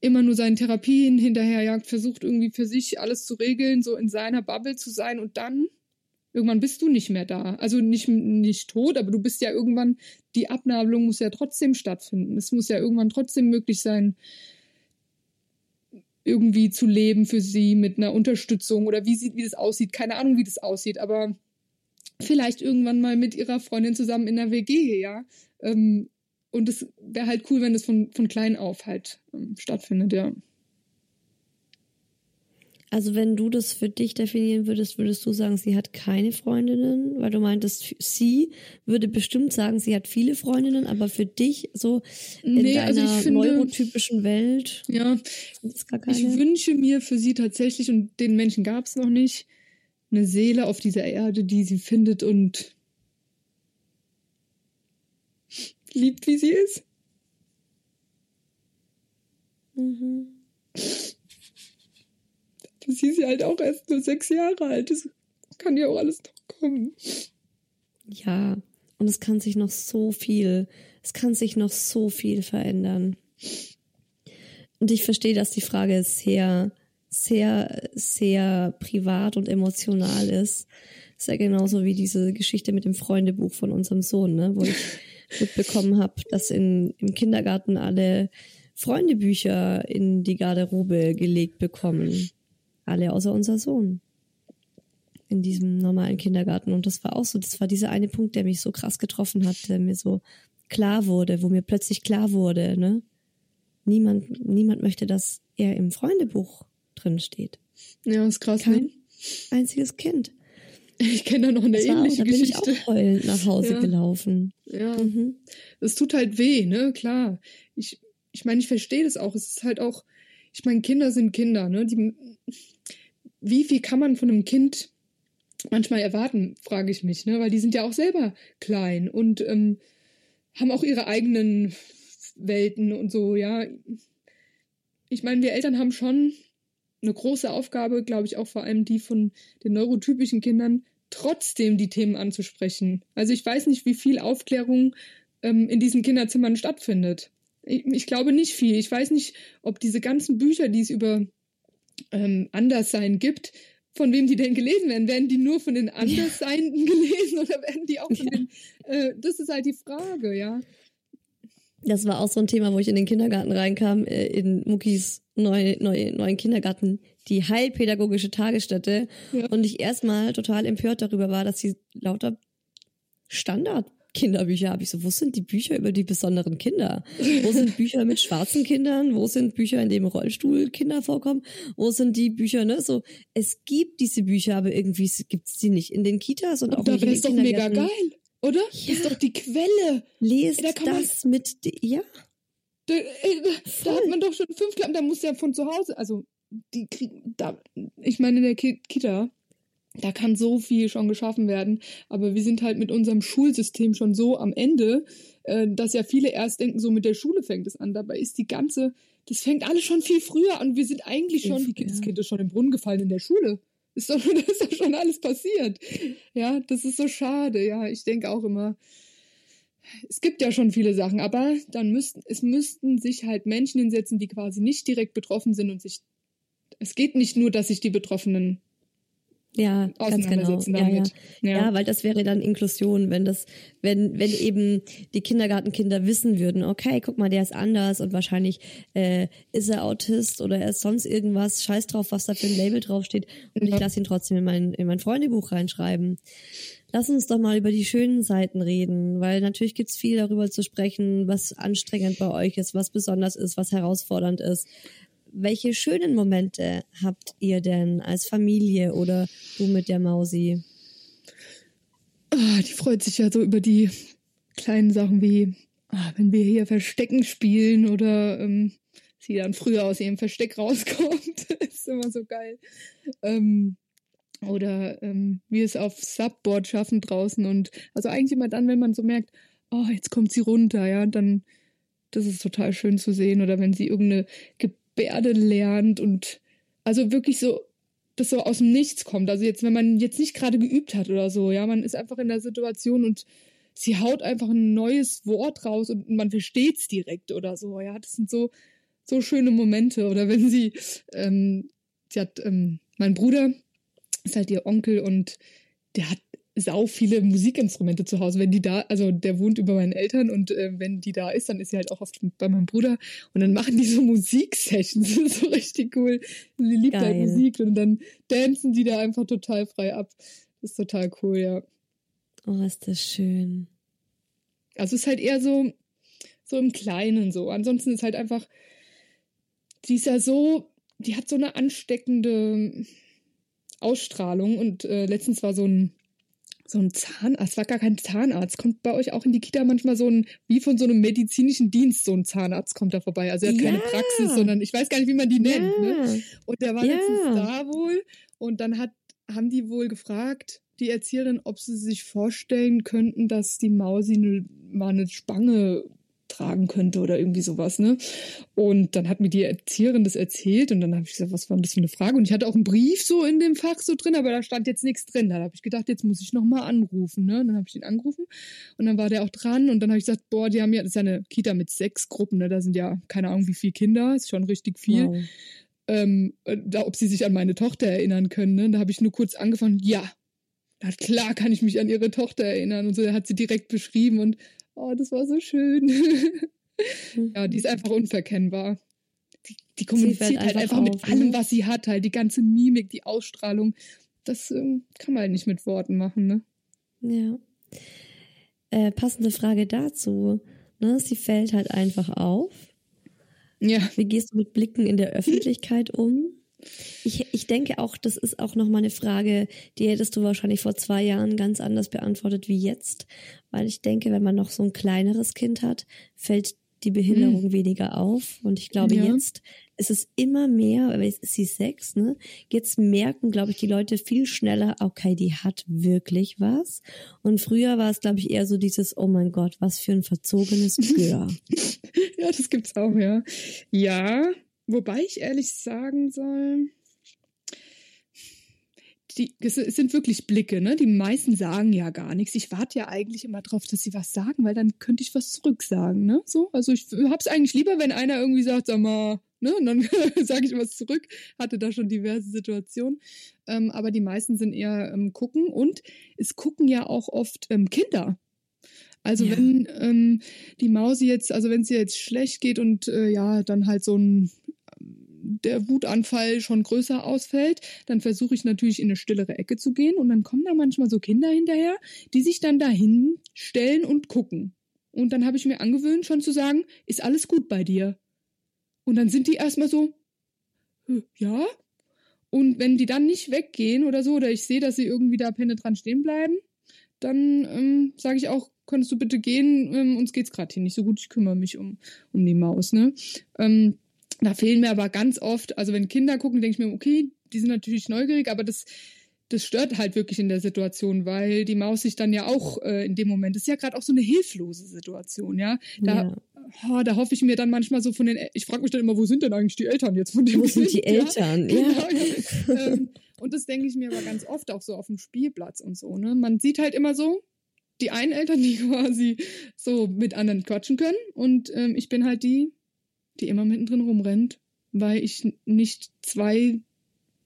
immer nur seinen Therapien hinterherjagt, versucht irgendwie für sich alles zu regeln, so in seiner Bubble zu sein und dann irgendwann bist du nicht mehr da. Also nicht, nicht tot, aber du bist ja irgendwann, die Abnabelung muss ja trotzdem stattfinden. Es muss ja irgendwann trotzdem möglich sein, irgendwie zu leben für sie mit einer Unterstützung oder wie sieht, wie das aussieht. Keine Ahnung, wie das aussieht, aber vielleicht irgendwann mal mit ihrer Freundin zusammen in der WG, ja. Ähm, und es wäre halt cool, wenn das von, von klein auf halt ähm, stattfindet, ja. Also wenn du das für dich definieren würdest, würdest du sagen, sie hat keine Freundinnen, weil du meintest, sie würde bestimmt sagen, sie hat viele Freundinnen, aber für dich so in nee, deiner also finde, neurotypischen Welt, ja, ich wünsche mir für sie tatsächlich und den Menschen gab es noch nicht eine Seele auf dieser Erde, die sie findet und liebt, wie sie ist. Mhm. Sie ist ja halt auch erst nur sechs Jahre alt. Das kann ja auch alles noch kommen. Ja, und es kann sich noch so viel, es kann sich noch so viel verändern. Und ich verstehe, dass die Frage sehr, sehr, sehr privat und emotional ist. Ist ja genauso wie diese Geschichte mit dem Freundebuch von unserem Sohn, ne? wo ich mitbekommen habe, dass in, im Kindergarten alle Freundebücher in die Garderobe gelegt bekommen. Alle außer unser Sohn. In diesem normalen Kindergarten. Und das war auch so, das war dieser eine Punkt, der mich so krass getroffen hat, der mir so klar wurde, wo mir plötzlich klar wurde, ne? Niemand, niemand möchte, dass er im Freundebuch drin steht. Ja, ist krass. Kein ne? einziges Kind. Ich kenne da noch eine Das war, ähnliche da bin ich Geschichte. auch heulend nach Hause Ja. gelaufen. Ja, Mhm. es tut halt weh, ne? Klar. Ich, ich meine, ich verstehe das auch. Es ist halt auch, ich meine, Kinder sind Kinder, ne? Die, wie viel kann man von einem Kind manchmal erwarten, frage ich mich, ne? Weil die sind ja auch selber klein und ähm, haben auch ihre eigenen Welten und so, ja. Ich meine, wir Eltern haben schon eine große Aufgabe, glaube ich, auch vor allem die von den neurotypischen Kindern, trotzdem die Themen anzusprechen. Also ich weiß nicht, wie viel Aufklärung ähm, in diesen Kinderzimmern stattfindet. Ich, ich glaube nicht viel. Ich weiß nicht, ob diese ganzen Bücher, die es über ähm, Anderssein gibt, von wem die denn gelesen werden. Werden die nur von den Andersseienden gelesen oder werden die auch von Ja. den... Äh, das ist halt die Frage, ja. Das war auch so ein Thema, wo ich in den Kindergarten reinkam, äh, in Muckis neu, neu, neuen Kindergarten, die heilpädagogische Tagesstätte. Ja. Und ich erstmal total empört darüber war, dass sie lauter Standard-Kinderbücher habe. Ich so, wo sind die Bücher über die besonderen Kinder? Wo sind Bücher mit schwarzen Kindern? Wo sind Bücher, in denen Rollstuhlkinder vorkommen? Wo sind die Bücher, ne? So, es gibt diese Bücher, aber irgendwie gibt es sie nicht in den Kitas und auch da nicht in wäre es den doch mega Kindergärten. geil, oder? Das Ja. ist doch die Quelle. Lest Da kann man- das mit, di- ja, Da, äh, da hat man doch schon fünf Klappen, da muss ja von zu Hause, also die kriegen, da, ich meine in der Ki Kita, da kann so viel schon geschaffen werden, aber wir sind halt mit unserem Schulsystem schon so am Ende, äh, dass ja viele erst denken, so mit der Schule fängt es an. Dabei ist die ganze, das fängt alles schon viel früher an. Wir sind eigentlich Viel schon, die, das Kind ist schon im Brunnen gefallen in der Schule. Ist doch, das ist doch schon alles passiert. Ja, das ist so schade. Ja, ich denke auch immer, es gibt ja schon viele Sachen, aber dann müssten, es müssten sich halt Menschen hinsetzen, die quasi nicht direkt betroffen sind und sich, es geht nicht nur, dass sich die Betroffenen ja, ganz genau. Ja, ja. damit. Ja. weil das wäre dann Inklusion, wenn das, wenn, wenn eben die Kindergartenkinder wissen würden, okay, guck mal, der ist anders und wahrscheinlich äh, ist er Autist oder er ist sonst irgendwas, scheiß drauf, was da für ein Label draufsteht und ich Ja. lasse ihn trotzdem in mein, in mein Freundebuch reinschreiben. Lass uns doch mal über die schönen Seiten reden, weil natürlich gibt's viel darüber zu sprechen, was anstrengend bei euch ist, was besonders ist, was herausfordernd ist. Welche schönen Momente habt ihr denn als Familie oder du mit der Mausi? Ah, die freut sich ja so über die kleinen Sachen wie, ah, wenn wir hier Verstecken spielen oder ähm, sie dann früher aus ihrem Versteck rauskommt. ist immer so geil. Ähm, oder ähm, wir es auf Subboard schaffen draußen und also eigentlich immer dann, wenn man so merkt, oh, jetzt kommt sie runter, ja, dann das ist total schön zu sehen. Oder wenn sie irgendeine Gebärde lernt und also wirklich so das so aus dem Nichts kommt. Also jetzt, wenn man jetzt nicht gerade geübt hat oder so, ja, man ist einfach in der Situation und sie haut einfach ein neues Wort raus und man versteht's direkt oder so, ja. Das sind so, so schöne Momente. Oder wenn sie, ähm, sie hat, ähm, mein Bruder ist halt ihr Onkel und der hat sau viele Musikinstrumente zu Hause. Wenn die da, also der wohnt über meinen Eltern und äh, wenn die da ist, dann ist sie halt auch oft bei meinem Bruder und dann machen die so Musiksessions. Das ist so richtig cool. Sie liebt halt. Musik und dann dancen die da einfach total frei ab. Das ist total cool, ja. Oh, ist das schön. Also es ist halt eher so, so im Kleinen so. Ansonsten ist halt einfach, die ist ja so, die hat so eine ansteckende Ausstrahlung und äh, letztens war so ein so ein Zahnarzt, war gar kein Zahnarzt, kommt bei euch auch in die Kita manchmal so ein, wie von so einem medizinischen Dienst, so ein Zahnarzt kommt da vorbei. Also er hat keine Ja. Praxis, sondern ich weiß gar nicht, wie man die nennt. Ne? Ja. Und der war Ja. letztens da wohl und dann hat, haben die wohl gefragt, die Erzieherin, ob sie sich vorstellen könnten, dass die Mausi ne, mal eine Spange tragen könnte oder irgendwie sowas, ne? Und dann hat mir die Erzieherin das erzählt und dann habe ich gesagt, was war denn das für eine Frage? Und ich hatte auch einen Brief so in dem Fach so drin, aber da stand jetzt nichts drin. Dann habe ich gedacht, jetzt muss ich nochmal anrufen, ne? Dann habe ich ihn angerufen und dann war der auch dran und dann habe ich gesagt, boah, die haben ja, das ist ja eine Kita mit sechs Gruppen, ne? Da sind ja keine Ahnung wie viele Kinder, ist schon richtig viel. Wow. Ähm, äh, da, ob sie sich an meine Tochter erinnern können, ne? Da habe ich nur kurz angefangen, ja. Na klar kann ich mich an ihre Tochter erinnern und so, da hat sie direkt beschrieben und oh, das war so schön. ja, die ist einfach unverkennbar. Die, die kommuniziert halt einfach einfach mit auf, allem, ne? was sie hat, halt die ganze Mimik, die Ausstrahlung. Das ähm, kann man halt nicht mit Worten machen, ne? Ja. Äh, passende Frage dazu. Ne? Sie fällt halt einfach auf. Ja, Wie gehst du mit Blicken in der Öffentlichkeit um? Ich, ich denke auch, das ist auch nochmal eine Frage, die hättest du wahrscheinlich vor zwei Jahren ganz anders beantwortet wie jetzt. Weil ich denke, wenn man noch so ein kleineres Kind hat, fällt die Behinderung weniger auf. Und ich glaube, Ja. jetzt ist es immer mehr, weil jetzt ist sie sechs, ne? Jetzt merken, glaube ich, die Leute viel schneller, okay, die hat wirklich was. Und früher war es, glaube ich, eher so dieses, oh mein Gott, was für ein verzogenes Gör. ja, das gibt's auch, ja. Ja, wobei ich ehrlich sagen soll, die, es sind wirklich Blicke, ne? Die meisten sagen ja gar nichts. Ich warte ja eigentlich immer drauf, dass sie was sagen, weil dann könnte ich was zurücksagen, ne? So, also ich hab's eigentlich lieber, wenn einer irgendwie sagt, sag mal, ne? Und dann sage ich was zurück. Hatte da schon diverse Situationen. Ähm, aber die meisten sind eher ähm, gucken und es gucken ja auch oft ähm, Kinder. Also Ja. wenn ähm, die Mausi jetzt, also wenn es ihr jetzt schlecht geht und äh, ja, dann halt so ein der Wutanfall schon größer ausfällt, dann versuche ich natürlich in eine stillere Ecke zu gehen und dann kommen da manchmal so Kinder hinterher, die sich dann dahin stellen und gucken. Und dann habe ich mir angewöhnt, schon zu sagen, ist alles gut bei dir? Und dann sind die erstmal so, "Äh, ja. Und wenn die dann nicht weggehen oder so, oder ich sehe, dass sie irgendwie da penetrant stehen bleiben, dann ähm, sage ich auch, könntest du bitte gehen, ähm, uns geht's gerade hier nicht so gut, ich kümmere mich um, um die Maus, ne? Ähm, da fehlen mir aber ganz oft, also wenn Kinder gucken, denke ich mir, okay, die sind natürlich neugierig, aber das, das stört halt wirklich in der Situation, weil die Maus sich dann ja auch äh, in dem Moment, das ist ja gerade auch so eine hilflose Situation, ja. Da, Ja. oh, da hoffe ich mir dann manchmal so von den, ich frage mich dann immer, wo sind denn eigentlich die Eltern jetzt von dem Wo sind die Eltern? Ja, Ja. genau, ja. ähm, und das denke ich mir aber ganz oft auch so auf dem Spielplatz und so, ne. Man sieht halt immer so, die einen Eltern, die quasi so mit anderen quatschen können und ähm, ich bin halt die, die immer mittendrin rumrennt, weil ich nicht zwei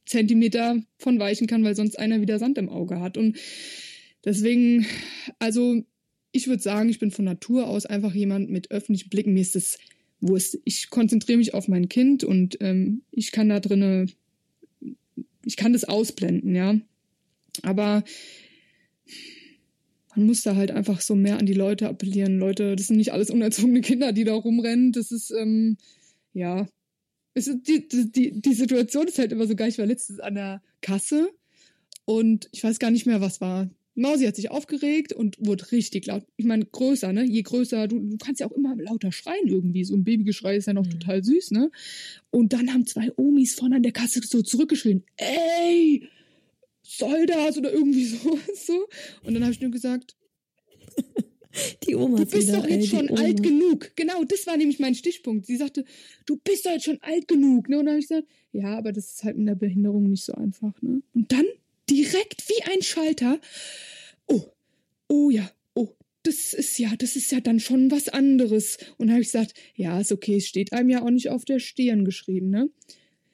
Zentimeter von weichen kann, weil sonst einer wieder Sand im Auge hat. Und deswegen, also ich würde sagen, ich bin von Natur aus einfach jemand mit öffentlichen Blicken. Mir ist das Wurst. Ich konzentriere mich auf mein Kind und ähm, ich kann da drinne, ich kann das ausblenden, ja. Aber man muss da halt einfach so mehr an die Leute appellieren. Leute, das sind nicht alles unerzogene Kinder, die da rumrennen. Das ist, ähm, ja. Es ist die, die, die, Situation ist halt immer so geil. Ich war letztens an der Kasse und ich weiß gar nicht mehr, was war. Mausi hat sich aufgeregt und wurde richtig laut. Ich meine, größer, ne? Je größer, du, du kannst ja auch immer lauter schreien irgendwie. So ein Babygeschrei ist ja noch Mhm. total süß, ne? Und dann haben zwei Omis vorne an der Kasse so zurückgeschrien, ey, soll das oder irgendwie sowas so. Und dann habe ich nur gesagt, Die Oma du bist doch jetzt schon alt genug. Genau, das war nämlich mein Stichpunkt. Sie sagte, du bist doch jetzt schon alt genug. Ne? Und dann habe ich gesagt, ja, aber das ist halt in der Behinderung nicht so einfach. Ne? Und dann direkt wie ein Schalter, oh, oh ja, oh, das ist ja, das ist ja dann schon was anderes. Und dann habe ich gesagt, ja, ist okay, es steht einem ja auch nicht auf der Stirn geschrieben, ne?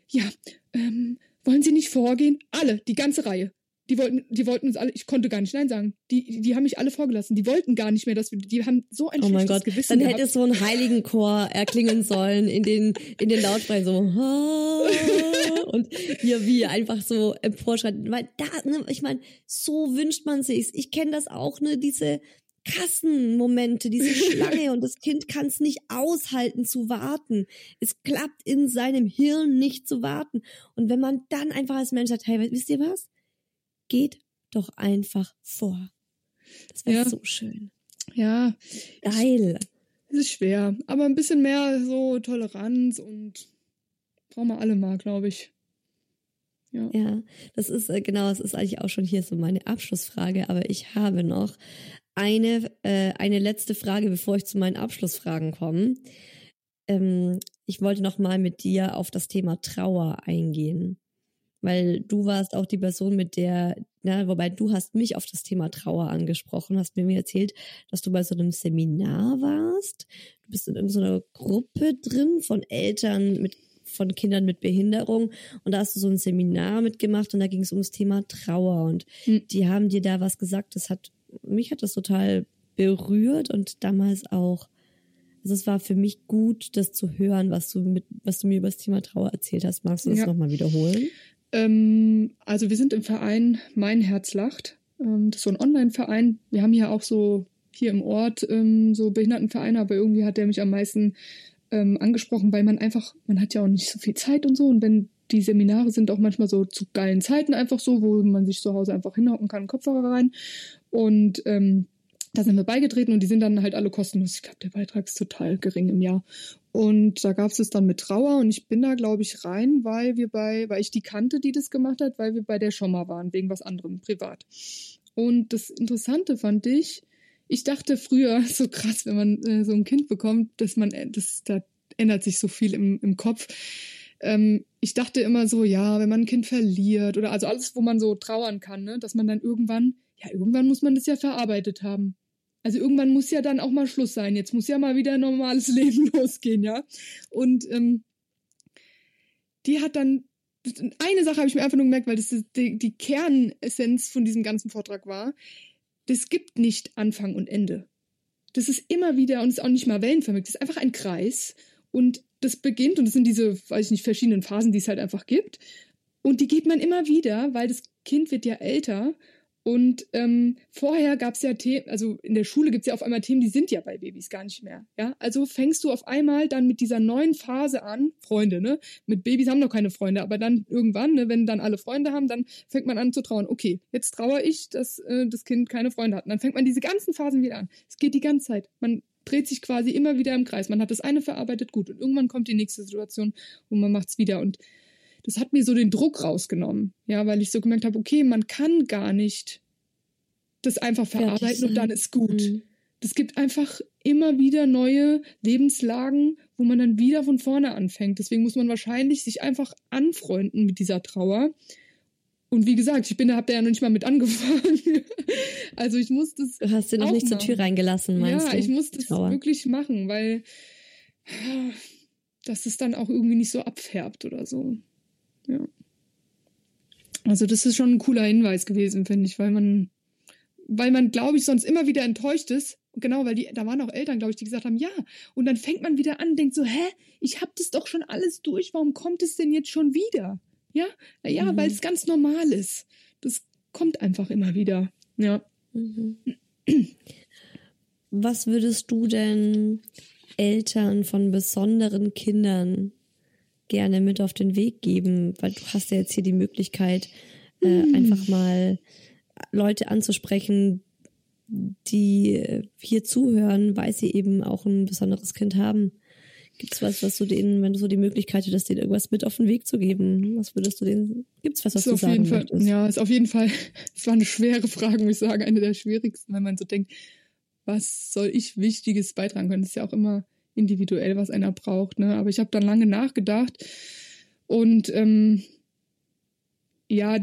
Ja, ähm, wollen Sie nicht vorgehen? Alle, die ganze Reihe. Die wollten, die wollten uns alle, ich konnte gar nicht Nein sagen. Die, die haben mich alle vorgelassen. Die wollten gar nicht mehr, dass wir, die haben so ein Oh mein Gott, Gewissen dann gehabt. hätte so ein Heiligenchor erklingen sollen in den, in den Lautsprechern so und hier wie einfach so emporschreiten. Weil da, ne, ich meine, so wünscht man sich's. Ich kenne das auch, ne, diese Kassenmomente, diese Schlange und das Kind kann es nicht aushalten zu warten. Es klappt in seinem Hirn nicht zu warten. Und wenn man dann einfach als Mensch sagt, hey, wisst ihr was? Geht doch einfach vor. Das wäre Ja. so schön. Ja, Geil. es ist schwer. Aber ein bisschen mehr so Toleranz und brauchen wir alle mal, glaube ich. Ja. Ja, das ist äh, genau, es ist eigentlich auch schon hier so meine Abschlussfrage, aber ich habe noch eine, äh, eine letzte Frage, bevor ich zu meinen Abschlussfragen komme. Ähm, ich wollte noch mal mit dir auf das Thema Trauer eingehen, weil du warst auch die Person, mit der, na, wobei du hast mich auf das Thema Trauer angesprochen, hast mir mir erzählt, dass du bei so einem Seminar warst. Du bist in irgendeiner Gruppe drin von Eltern mit von Kindern mit Behinderung und da hast du so ein Seminar mitgemacht und da ging es ums Thema Trauer und Mhm. die haben dir da was gesagt, das hat mich hat das total berührt und damals auch also es war für mich gut, das zu hören, was du mit, was du mir über das Thema Trauer erzählt hast. Magst du das Ja. nochmal wiederholen? Ähm, also wir sind im Verein Mein Herz lacht. Ähm, das ist so ein Online-Verein. Wir haben hier auch so hier im Ort ähm, so Behindertenvereine, aber irgendwie hat der mich am meisten ähm, angesprochen, weil man einfach, man hat ja auch nicht so viel Zeit und so. Und wenn die Seminare sind auch manchmal so zu geilen Zeiten einfach so, wo man sich zu Hause einfach hinhocken kann, Kopfhörer rein. Und ähm, da sind wir beigetreten und die sind dann halt alle kostenlos. Ich glaube, der Beitrag ist total gering im Jahr. Und da gab es es dann mit Trauer und ich bin da, glaube ich, rein, weil wir bei, weil ich die kannte, die das gemacht hat, weil wir bei der schon mal waren, wegen was anderem, privat. Und das Interessante fand ich, ich dachte früher, so krass, wenn man äh, so ein Kind bekommt, dass man, äh, das, da ändert sich so viel im, im Kopf. Ähm, ich dachte immer so, ja, wenn man ein Kind verliert oder also alles, wo man so trauern kann, ne, dass man dann irgendwann, ja, irgendwann muss man das ja verarbeitet haben. Also irgendwann muss ja dann auch mal Schluss sein. Jetzt muss ja mal wieder ein normales Leben losgehen, ja. Und ähm, die hat dann eine Sache habe ich mir einfach nur gemerkt, weil das die, die Kernessenz von diesem ganzen Vortrag war. Das gibt nicht Anfang und Ende. Das ist immer wieder und ist auch nicht mal wellenförmig. Das ist einfach ein Kreis und das beginnt und es sind diese, weiß ich nicht, verschiedenen Phasen, die es halt einfach gibt. Und die geht man immer wieder, weil das Kind wird ja älter und ähm, vorher gab es ja Themen, also in der Schule gibt es ja auf einmal Themen, die sind ja bei Babys gar nicht mehr. Ja, also fängst du auf einmal dann mit dieser neuen Phase an, Freunde, ne? Mit Babys haben noch keine Freunde, aber dann irgendwann, ne, wenn dann alle Freunde haben, dann fängt man an zu trauern. Okay, jetzt trauere ich, dass äh, das Kind keine Freunde hat. Und dann fängt man diese ganzen Phasen wieder an. Es geht die ganze Zeit. Man dreht sich quasi immer wieder im Kreis. Man hat das eine verarbeitet, gut, und irgendwann kommt die nächste Situation und man macht's wieder. Und das hat mir so den Druck rausgenommen, ja, weil ich so gemerkt habe, okay, man kann gar nicht das einfach verarbeiten und dann ist gut. Mhm. Es gibt einfach immer wieder neue Lebenslagen, wo man dann wieder von vorne anfängt. Deswegen muss man wahrscheinlich sich einfach anfreunden mit dieser Trauer. Und wie gesagt, ich bin da, hab da ja noch nicht mal mit angefangen. also ich muss das Du hast sie noch Auch nicht zur machen. Tür reingelassen, meinst ja, du? ich muss das Trauer. wirklich machen, weil dass es dann auch irgendwie nicht so abfärbt oder so. Ja. Also das ist schon ein cooler Hinweis gewesen, finde ich, weil man, weil man, glaube ich, sonst immer wieder enttäuscht ist. Genau, weil die, da waren auch Eltern, glaube ich, die gesagt haben, ja. Und dann fängt man wieder an, denkt so, hä, ich habe das doch schon alles durch, warum kommt es denn jetzt schon wieder? Ja, ja, Mhm. weil es ganz normal ist. Das kommt einfach immer wieder. Ja. Mhm. Was würdest du denn Eltern von besonderen Kindern gerne mit auf den Weg geben? Weil du hast ja jetzt hier die Möglichkeit, äh, Hm. einfach mal Leute anzusprechen, die äh, hier zuhören, weil sie eben auch ein besonderes Kind haben. Gibt's was, was du denen, wenn du so die Möglichkeit hättest, denen irgendwas mit auf den Weg zu geben? Was würdest du denen, gibt's was, was ist du auf sagen jeden Fall, möchtest? ja, ist auf jeden Fall, es war eine schwere Frage, muss ich sagen, eine der schwierigsten, wenn man so denkt, was soll ich Wichtiges beitragen können? Das ist ja auch immer individuell, was einer braucht, ne? Aber ich habe dann lange nachgedacht und ähm, ja,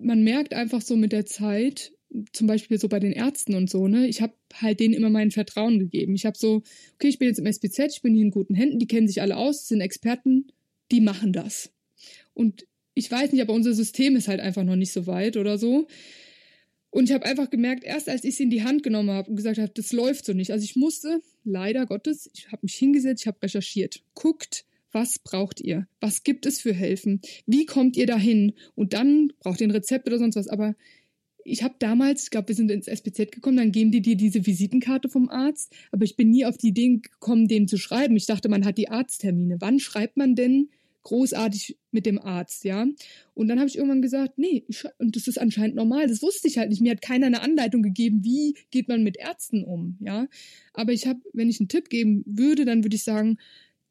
man merkt einfach so mit der Zeit, zum Beispiel so bei den Ärzten und so, ne, ich habe halt denen immer mein Vertrauen gegeben. Ich habe so, okay, ich bin jetzt im SPZ, ich bin hier in guten Händen, die kennen sich alle aus, sind Experten, die machen das. Und ich weiß nicht, aber unser System ist halt einfach noch nicht so weit oder so. Und ich habe einfach gemerkt, erst als ich es in die Hand genommen habe und gesagt habe, das läuft so nicht. Also ich musste, leider Gottes, ich habe mich hingesetzt, ich habe recherchiert, guckt, was braucht ihr? Was gibt es für Helfen? Wie kommt ihr dahin? Und dann braucht ihr ein Rezept oder sonst was. Aber ich habe damals, ich glaube, wir sind ins SPZ gekommen, dann geben die dir diese Visitenkarte vom Arzt. Aber ich bin nie auf die Idee gekommen, dem zu schreiben. Ich dachte, man hat die Arzttermine. Wann schreibt man denn großartig mit dem Arzt, ja? Und dann habe ich irgendwann gesagt, nee, ich, und das ist anscheinend normal. Das wusste ich halt nicht. Mir hat keiner eine Anleitung gegeben, wie geht man mit Ärzten um, ja? Aber ich habe, wenn ich einen Tipp geben würde, dann würde ich sagen,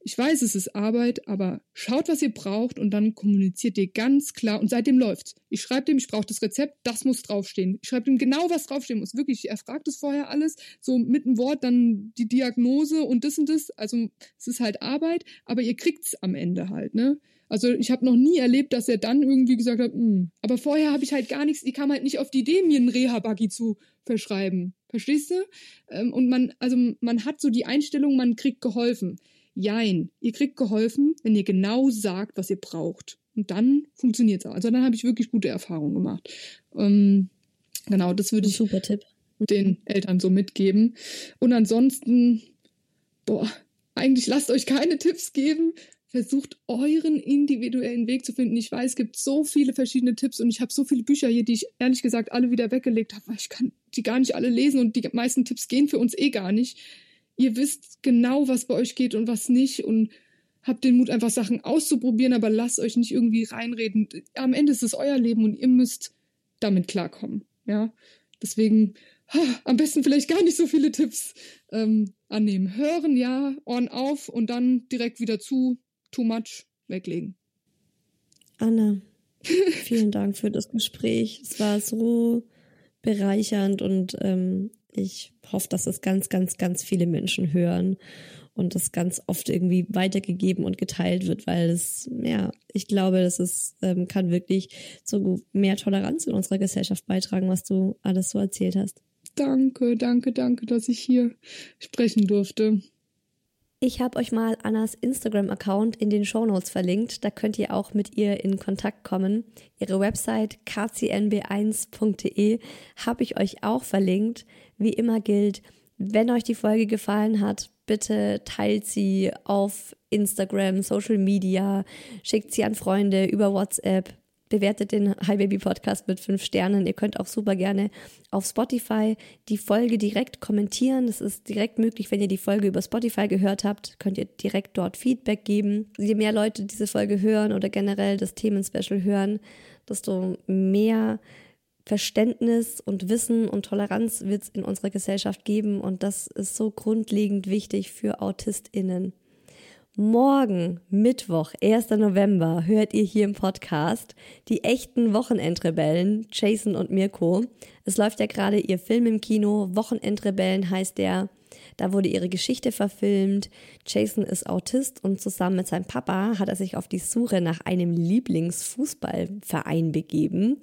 ich weiß, es ist Arbeit, aber schaut, was ihr braucht und dann kommuniziert ihr ganz klar und seitdem läuft's. Ich schreibe dem, ich brauche das Rezept, das muss draufstehen. Ich schreibe dem genau, was draufstehen muss. Wirklich, er fragt es vorher alles, so mit einem Wort dann die Diagnose und das und das. Also es ist halt Arbeit, aber ihr kriegt's am Ende halt, ne? Also ich habe noch nie erlebt, dass er dann irgendwie gesagt hat, hm. aber vorher habe ich halt gar nichts, die kam halt nicht auf die Idee, mir einen Reha-Buggy zu verschreiben. Verstehst du? Ähm, und man, also man hat so die Einstellung, man kriegt geholfen. Jein, ihr kriegt geholfen, wenn ihr genau sagt, was ihr braucht. Und dann funktioniert es auch. Also dann habe ich wirklich gute Erfahrungen gemacht. Ähm, genau, das würde ich Super Tipp. den Eltern so mitgeben. Und ansonsten, boah, eigentlich lasst euch keine Tipps geben. Versucht euren individuellen Weg zu finden. Ich weiß, es gibt so viele verschiedene Tipps und ich habe so viele Bücher hier, die ich ehrlich gesagt alle wieder weggelegt habe, weil ich kann die gar nicht alle lesen und die meisten Tipps gehen für uns eh gar nicht. Ihr wisst genau, was bei euch geht und was nicht und habt den Mut, einfach Sachen auszuprobieren, aber lasst euch nicht irgendwie reinreden. Am Ende ist es euer Leben und ihr müsst damit klarkommen. Ja, deswegen ha, am besten vielleicht gar nicht so viele Tipps ähm, annehmen. Hören, ja, Ohren auf und dann direkt wieder zu, too much, weglegen. Anna, vielen Dank für das Gespräch. Es war so bereichernd und ähm, ich hoffe, dass es ganz, ganz, ganz viele Menschen hören und das ganz oft irgendwie weitergegeben und geteilt wird, weil es, ja, ich glaube, dass es ähm, kann wirklich zu mehr Toleranz in unserer Gesellschaft beitragen, was du alles so erzählt hast. Danke, danke, danke, dass ich hier sprechen durfte. Ich habe euch mal Annas Instagram-Account in den Shownotes verlinkt. Da könnt ihr auch mit ihr in Kontakt kommen. Ihre Website kcnb1.de habe ich euch auch verlinkt. Wie immer gilt, wenn euch die Folge gefallen hat, bitte teilt sie auf Instagram, Social Media, schickt sie an Freunde über WhatsApp, bewertet den Hi Baby Podcast mit fünf Sternen. Ihr könnt auch super gerne auf Spotify die Folge direkt kommentieren. Das ist direkt möglich, wenn ihr die Folge über Spotify gehört habt, könnt ihr direkt dort Feedback geben. Je mehr Leute diese Folge hören oder generell das Themenspecial hören, desto mehr Verständnis und Wissen und Toleranz wird es in unserer Gesellschaft geben und das ist so grundlegend wichtig für AutistInnen. Morgen, Mittwoch, 1. November, hört ihr hier im Podcast die echten Wochenendrebellen, Jason und Mirko. Es läuft ja gerade ihr Film im Kino, Wochenendrebellen heißt der. Da wurde ihre Geschichte verfilmt. Jason ist Autist und zusammen mit seinem Papa hat er sich auf die Suche nach einem Lieblingsfußballverein begeben.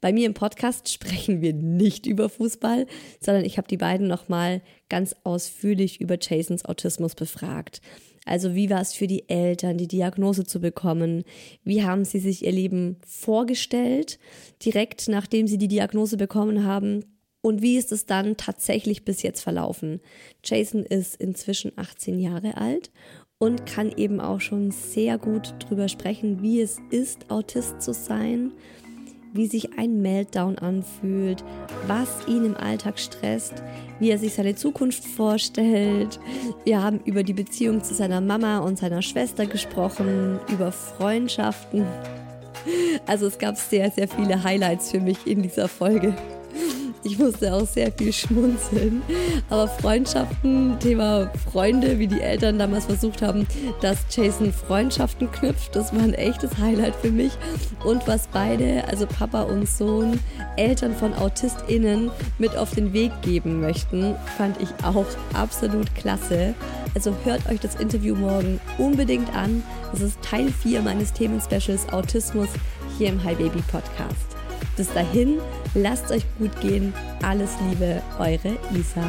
Bei mir im Podcast sprechen wir nicht über Fußball, sondern ich habe die beiden nochmal ganz ausführlich über Jasons Autismus befragt. Also wie war es für die Eltern, die Diagnose zu bekommen? Wie haben sie sich ihr Leben vorgestellt, direkt nachdem sie die Diagnose bekommen haben? Und wie ist es dann tatsächlich bis jetzt verlaufen? Jason ist inzwischen 18 Jahre alt und kann eben auch schon sehr gut drüber sprechen, wie es ist, Autist zu sein wie sich ein Meltdown anfühlt, was ihn im Alltag stresst, wie er sich seine Zukunft vorstellt. Wir haben über die Beziehung zu seiner Mama und seiner Schwester gesprochen, über Freundschaften. Also es gab sehr, sehr viele Highlights für mich in dieser Folge. Ich musste auch sehr viel schmunzeln. Aber Freundschaften, Thema Freunde, wie die Eltern damals versucht haben, dass Jason Freundschaften knüpft, das war ein echtes Highlight für mich. Und was beide, also Papa und Sohn, Eltern von AutistInnen mit auf den Weg geben möchten, fand ich auch absolut klasse. Also hört euch das Interview morgen unbedingt an. Das ist Teil 4 meines Themenspecials Autismus hier im Hi Baby Podcast. Bis dahin, lasst euch gut gehen. Alles Liebe, eure Isa.